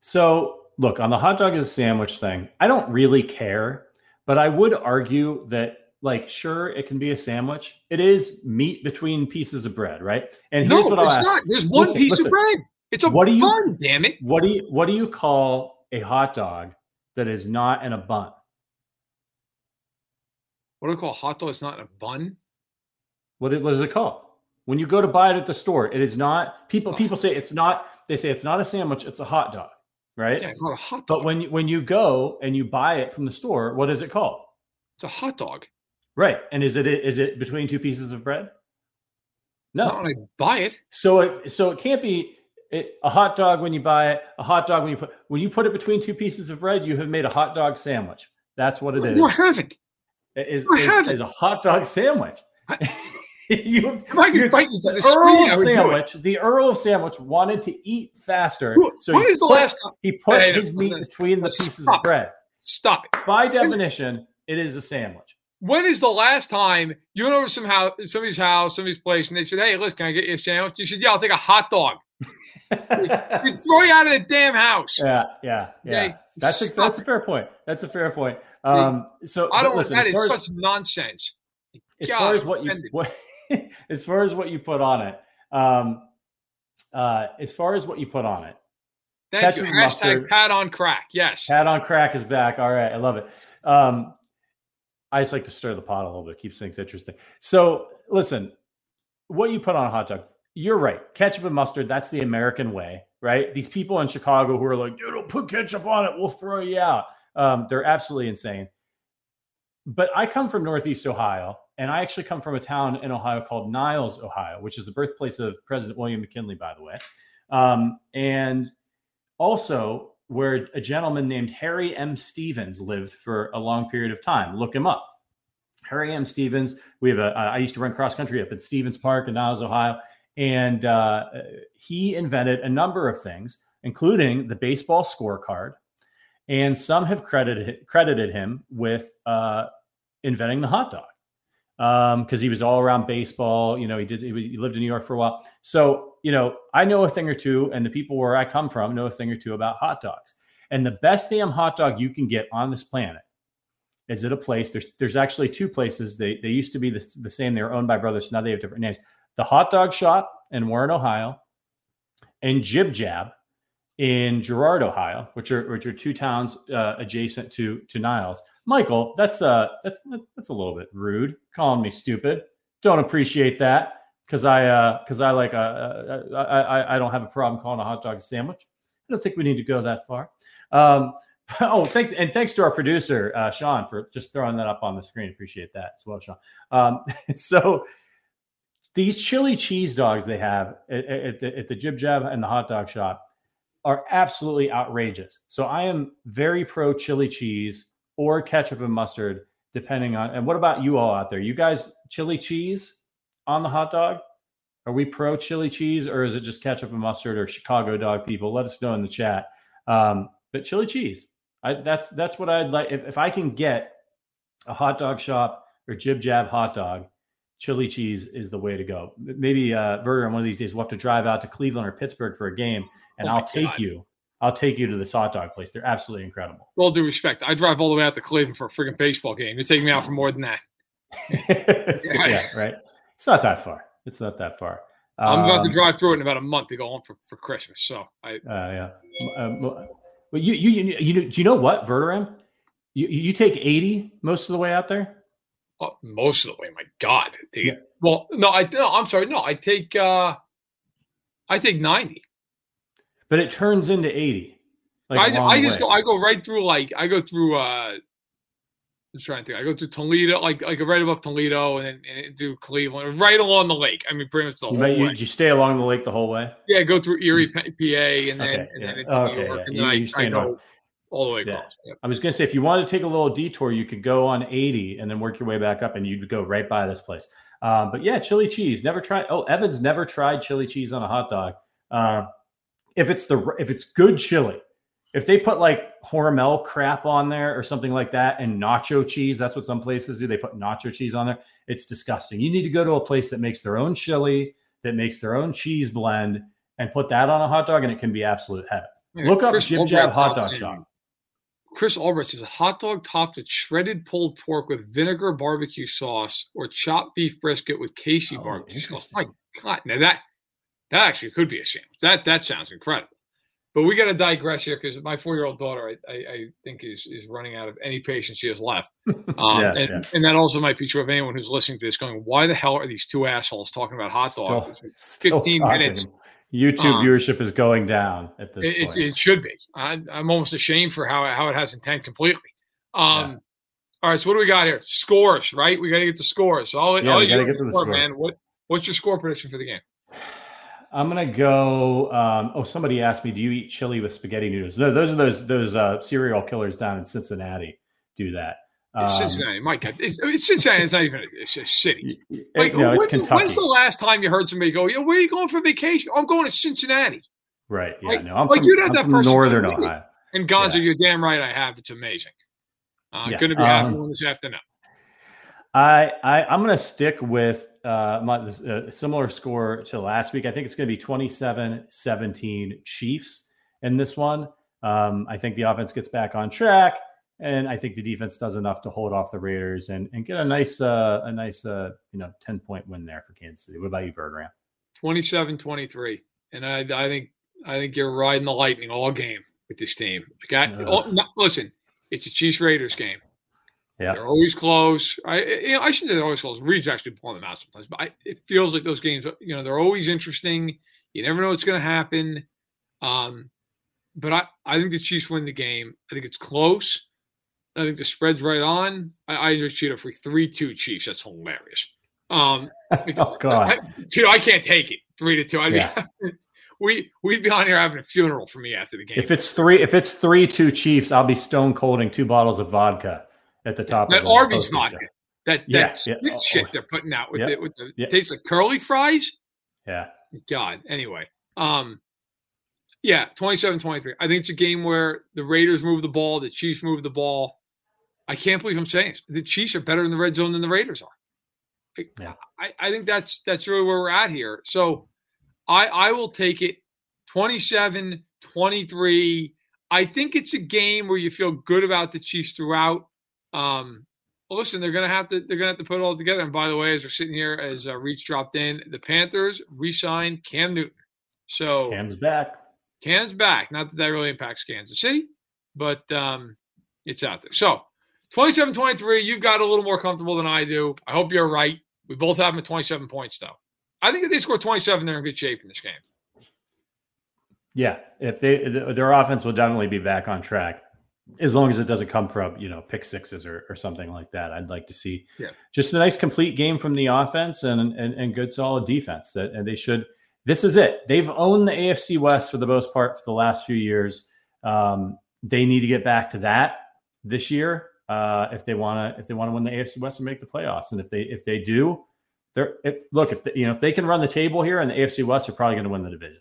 So look, on the hot dog as a sandwich thing, I don't really care, but I would argue that like sure it can be a sandwich. It is meat between pieces of bread, right? And here's no, what I'll it's ask. not. There's one listen, piece listen. of bread. It's a what do you, bun, damn it. What do you what do you call a hot dog that is not in a bun? What do I call a hot dog? It's not a bun. What, it, what is it called? When you go to buy it at the store, it is not. People oh. people say it's not. They say it's not a sandwich. It's a hot dog right? Yeah, not a hot dog. But when you, when you go and you buy it from the store, what is it called? It's a hot dog. Right. And is it is it between two pieces of bread? No. Not when I buy it. So it so it can't be it, a hot dog when you buy it, a hot dog when you put when you put it between two pieces of bread, you have made a hot dog sandwich. That's what it is. No, I haven't. It is, I haven't. is a hot dog sandwich. I, you, if I could fight you to the, the Earl screen, sandwich. The Earl of Sandwich wanted to eat faster, so when is the last time he put hey, his meat between the pieces of bread? Stop it. By definition, it is a sandwich. When is the last time you went over some house, somebody's house, somebody's place, and they said, "Hey, look, can I get you a sandwich?" You said, "Yeah, I'll take a hot dog." throw you out of the damn house. Yeah, yeah, yeah. Okay? That's a, that's a fair point. That's a fair point. Um, so I don't. Listen, that is such nonsense. As God, far as what you what, as far as what you put on it, um, uh, as far as what you put on it. Thank you. Hashtag mustard, pat on crack. Yes. Pat on crack is back. All right. I love it. Um, I just like to stir the pot a little bit, keeps things interesting. So listen, what you put on a hot dog, you're right. Ketchup and mustard, that's the American way, right? These people in Chicago who are like, you don't put ketchup on it, we'll throw you out. Um, they're absolutely insane. But I come from Northeast Ohio, and I actually come from a town in Ohio called Niles, Ohio, which is the birthplace of President William McKinley, by the way. Um, and also where a gentleman named Harry M. Stevens lived for a long period of time. Look him up. Harry M. Stevens. We have a. I used to run cross country up at Stevens Park in Niles, Ohio, and uh, he invented a number of things, including the baseball scorecard, and some have credited credited him with uh, inventing the hot dog because um, he was all around baseball. You know, he did. He, he, lived in New York for a while, so you know, I know a thing or two, and the people where I come from know a thing or two about hot dogs. And the best damn hot dog you can get on this planet is at a place. There's there's actually two places. They they used to be the, the same. They were owned by brothers. So now they have different names. The Hot Dog Shop in Warren, Ohio, and Jib Jab in Girard, Ohio, which are which are two towns uh, adjacent to to Niles. Michael, that's uh that's that's a little bit rude. Calling me stupid. Don't appreciate that because I uh because I like uh, uh, uh, I, I I don't have a problem calling a hot dog a sandwich. I don't think we need to go that far. Um, oh, thanks and thanks to our producer uh, Sean for just throwing that up on the screen. Appreciate that as well, Sean. Um, so these chili cheese dogs they have at, at, the, at the Jib Jab and the hot dog shop are absolutely outrageous. So I am very pro chili cheese or ketchup and mustard, depending on. And what about you all out there? You guys chili cheese on the hot dog? Are we pro chili cheese or is it just ketchup and mustard or Chicago dog people? Let us know in the chat. Um, but chili cheese, I, that's that's what I'd like. If, if I can get a hot dog shop or jib jab hot dog, chili cheese is the way to go. Maybe uh, Verder, on one of these days, we'll have to drive out to Cleveland or Pittsburgh for a game, and oh I'll take God. you I'll take you to this hot dog place. They're absolutely incredible. All due respect, I drive all the way out to Cleveland for a freaking baseball game. You're taking me out for more than that. yeah, right. It's not that far. It's not that far. I'm about to um, drive through it in about a month to go home for, for Christmas. So I. Uh, yeah. Um, well, you, you you you do you know what Verderame? You you take 80 most of the way out there. Oh, most of the way. My God. yeah. Well, no, I no. I'm sorry. No, I take. uh I take 90 but it turns into 80. Like I, I just go, I go right through like I go through uh I'm trying to think. I go through Toledo, like like right above Toledo, and then and do Cleveland, right along the lake. I mean, pretty much the you whole you, way. You stay along the lake the whole way? Yeah, go through Erie, PA, and then okay, and then into okay, New York, yeah. and then you, I, you I go all the way across. Yeah. Yep. I was gonna say if you wanted to take a little detour, you could go on 80 and then work your way back up, and you'd go right by this place. Um, but yeah, chili cheese. Never tried. Oh, Evans never tried chili cheese on a hot dog. Uh, if it's the if it's good chili, if they put like Hormel crap on there or something like that and nacho cheese, that's what some places do. They put nacho cheese on there. It's disgusting. You need to go to a place that makes their own chili, that makes their own cheese blend, and put that on a hot dog, and it can be absolute heaven. Yeah, Look up Jib Jab Hot Dog Shop. Chris Albrecht says a hot dog topped with shredded pulled pork with vinegar barbecue sauce or chopped beef brisket with Casey oh, barbecue sauce. My God, now that that actually could be a sandwich. That that sounds incredible. But we got to digress here because my four-year-old daughter, I, I, I, think, is is running out of any patience she has left. Um, yeah, and, yeah. and that also might be true of anyone who's listening to this, going, "Why the hell are these two assholes talking about hot dogs?" Still, Fifteen minutes. YouTube um, viewership is going down at this it, point. It should be. I, am almost ashamed for how how it has intent completely. Um, yeah. All right, so what do we got here? Scores, right? We got to get the scores. So I'll, yeah, I'll got to get to the score, man. What what's your score prediction for the game? I'm gonna go. Um, oh, somebody asked me, "Do you eat chili with spaghetti noodles?" No, those are those those uh, serial killers down in Cincinnati do that. Um, it's Cincinnati, my God, it's, it's, Cincinnati. It's not even. It's a city. Like, no, when's, it's when's, the last time you heard somebody go, "Yo, where are you going for vacation?" I'm going to Cincinnati. Right. Yeah. Like, no, I'm like from, you'd have that person Northern Ohio. And Gonzo, yeah. you're damn right. I have. It's amazing. Uh, yeah. Going to be um, happy one this afternoon. I, I I'm going to stick with uh, my uh, similar score to last week. I think it's going to be 27-17 Chiefs in this one. Um, I think the offense gets back on track, and I think the defense does enough to hold off the Raiders and, and get a nice uh, a nice uh, you know 10 point win there for Kansas City. What about you, Verderame? 27-23. And I, I think I think you're riding the lightning all game with this team. Like I, all, not, listen, it's a Chiefs Raiders game. Yeah. They're always close. I you know, I shouldn't say they're always close. Reed's actually pulling them out sometimes, but I, it feels like those games, you know, they're always interesting. You never know what's going to happen. Um, but I, I think the Chiefs win the game. I think it's close. I think the spread's right on. I, I just cheat for three two Chiefs. That's hilarious. Um, oh God, I, dude, I can't take it. Three to two. I'd yeah. be, we we'd be on here having a funeral for me after the game. If it's three, if it's three two Chiefs, I'll be stone colding two bottles of vodka at the top. That Arby's vodka. That that yeah, yeah. shit oh, they're putting out with yeah. the with the yeah. tastes like curly fries. Yeah. God. Anyway, um, yeah, 27-23. I think it's a game where the Raiders move the ball, the Chiefs move the ball. I can't believe I'm saying this. The Chiefs are better in the red zone than the Raiders are. Yeah. I, I think that's that's really where we're at here. So I I will take it 27 23. I think it's a game where you feel good about the Chiefs throughout. Um, well, listen, they're gonna have to they're gonna have to put it all together. And by the way, as we're sitting here, as uh, Reach dropped in, the Panthers re-signed Cam Newton. So Cam's back. Cam's back. Not that that really impacts Kansas City, but um, it's out there. So 27-23, you've got a little more comfortable than I do. I hope you're right. We both have them at 27 points, though. I think if they score 27, they're in good shape in this game. Yeah, if they their offense will definitely be back on track as long as it doesn't come from you know pick sixes or, or something like that. I'd like to see yeah. just a nice complete game from the offense and and, and good solid defense. That and they should. This is it. They've owned the AFC West for the most part for the last few years. Um, they need to get back to that this year uh, if they want to if they want to win the AFC West and make the playoffs. And if they if they do, they're it, look if they, you know if they can run the table here in the AFC West, they're probably going to win the division.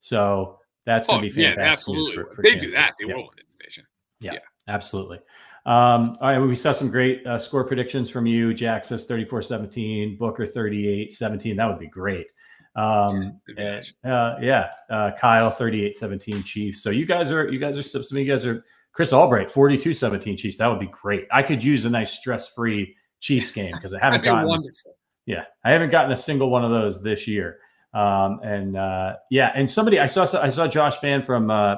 So that's going to oh, be fantastic. Yeah, absolutely. For, for they Kansas. do that, they yeah. will win the division. Yeah, yeah. absolutely. Um, all right, we saw some great uh, score predictions from you. Jack says 34-17, Booker 38-17. That would be great. Um, and, uh, yeah, uh, Kyle 38-17 Chiefs. So you guys are you guys are some of you guys are Chris Albright 42-17 Chiefs. That would be great. I could use a nice stress-free Chiefs game because I haven't gotten wonderful. Yeah, I haven't gotten a single one of those this year. Um, and uh, yeah, and somebody I saw I saw Josh Fan from uh,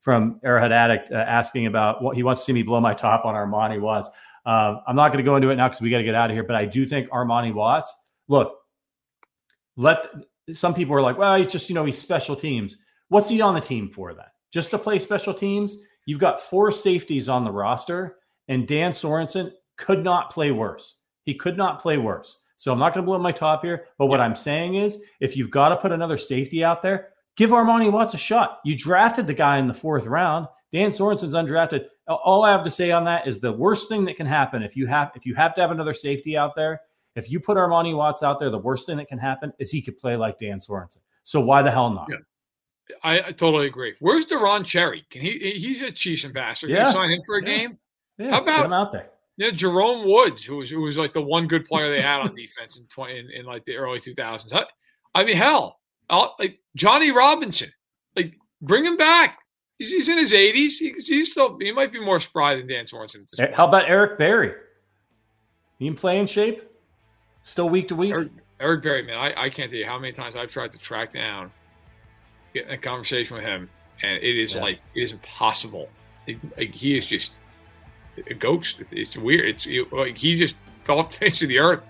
from Arrowhead Addict uh, asking about what he wants to see me blow my top on Armani Watts. Uh, I'm not going to go into it now because we got to get out of here. But I do think Armani Watts. Look, let some people are like, well, he's just you know he's special teams. What's he on the team for then? Just to play special teams? You've got four safeties on the roster, and Dan Sorensen could not play worse. He could not play worse. So I'm not going to blow my top here. But what I'm saying is, if you've got to put another safety out there, give Armani Watts a shot. You drafted the guy in the fourth round. Dan Sorensen's undrafted. All I have to say on that is the worst thing that can happen if you have if you have to have another safety out there. If you put Armani Watts out there, the worst thing that can happen is he could play like Dan Sorensen. So why the hell not? Yeah. I, I, totally agree. Where's Deron Cherry? Can he? He's a Chiefs ambassador. Can yeah. you sign him for a yeah. game? Yeah. How about him out there? Yeah, Jerome Woods, who was who was like the one good player they had on defense in twenty in, in like the early two thousands. I, mean, hell, I'll, like Johnny Robinson, like bring him back. He's, he's in his eighties. He's, he's, still he might be more spry than Dan Sorensen. Eh, how about Eric Berry? He in playing shape? Still week to week. Eric, Eric Berry, man, I, I can't tell you how many times I've tried to track down, get in a conversation with him, and it is yeah. like it is impossible. like, he is just a ghost. It's, it's weird. It's it, like he just fell off the face of the earth.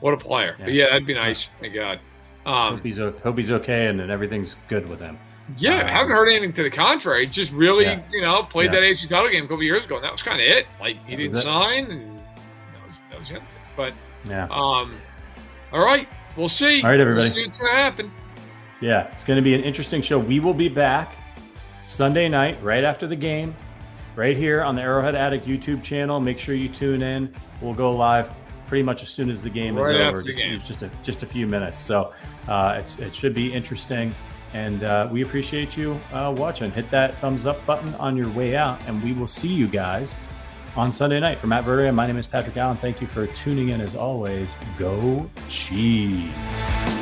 What a player! Yeah, but yeah that'd be nice. My God. Um, hope he's hope he's okay and that everything's good with him. Yeah, um, haven't heard anything to the contrary. Just really, yeah. you know, played yeah. that AFC title game a couple years ago, and that was kind of it. Like he that didn't sign, and that was, that was it. But yeah. Um. All right, we'll see. All right, everybody. We'll see what's gonna happen. Yeah, it's going to be an interesting show. We will be back Sunday night, right after the game right here on the Arrowhead Addict YouTube channel. Make sure you tune in. We'll go live pretty much as soon as the game right is over. Just, game. just, a just a few minutes. So uh, it, it, should be interesting. And uh, we appreciate you uh, watching. Hit that thumbs up button on your way out, and we will see you guys on Sunday night. For Matt Verderame, my name is Patrick Allen. Thank you for tuning in as always. Go Cheese.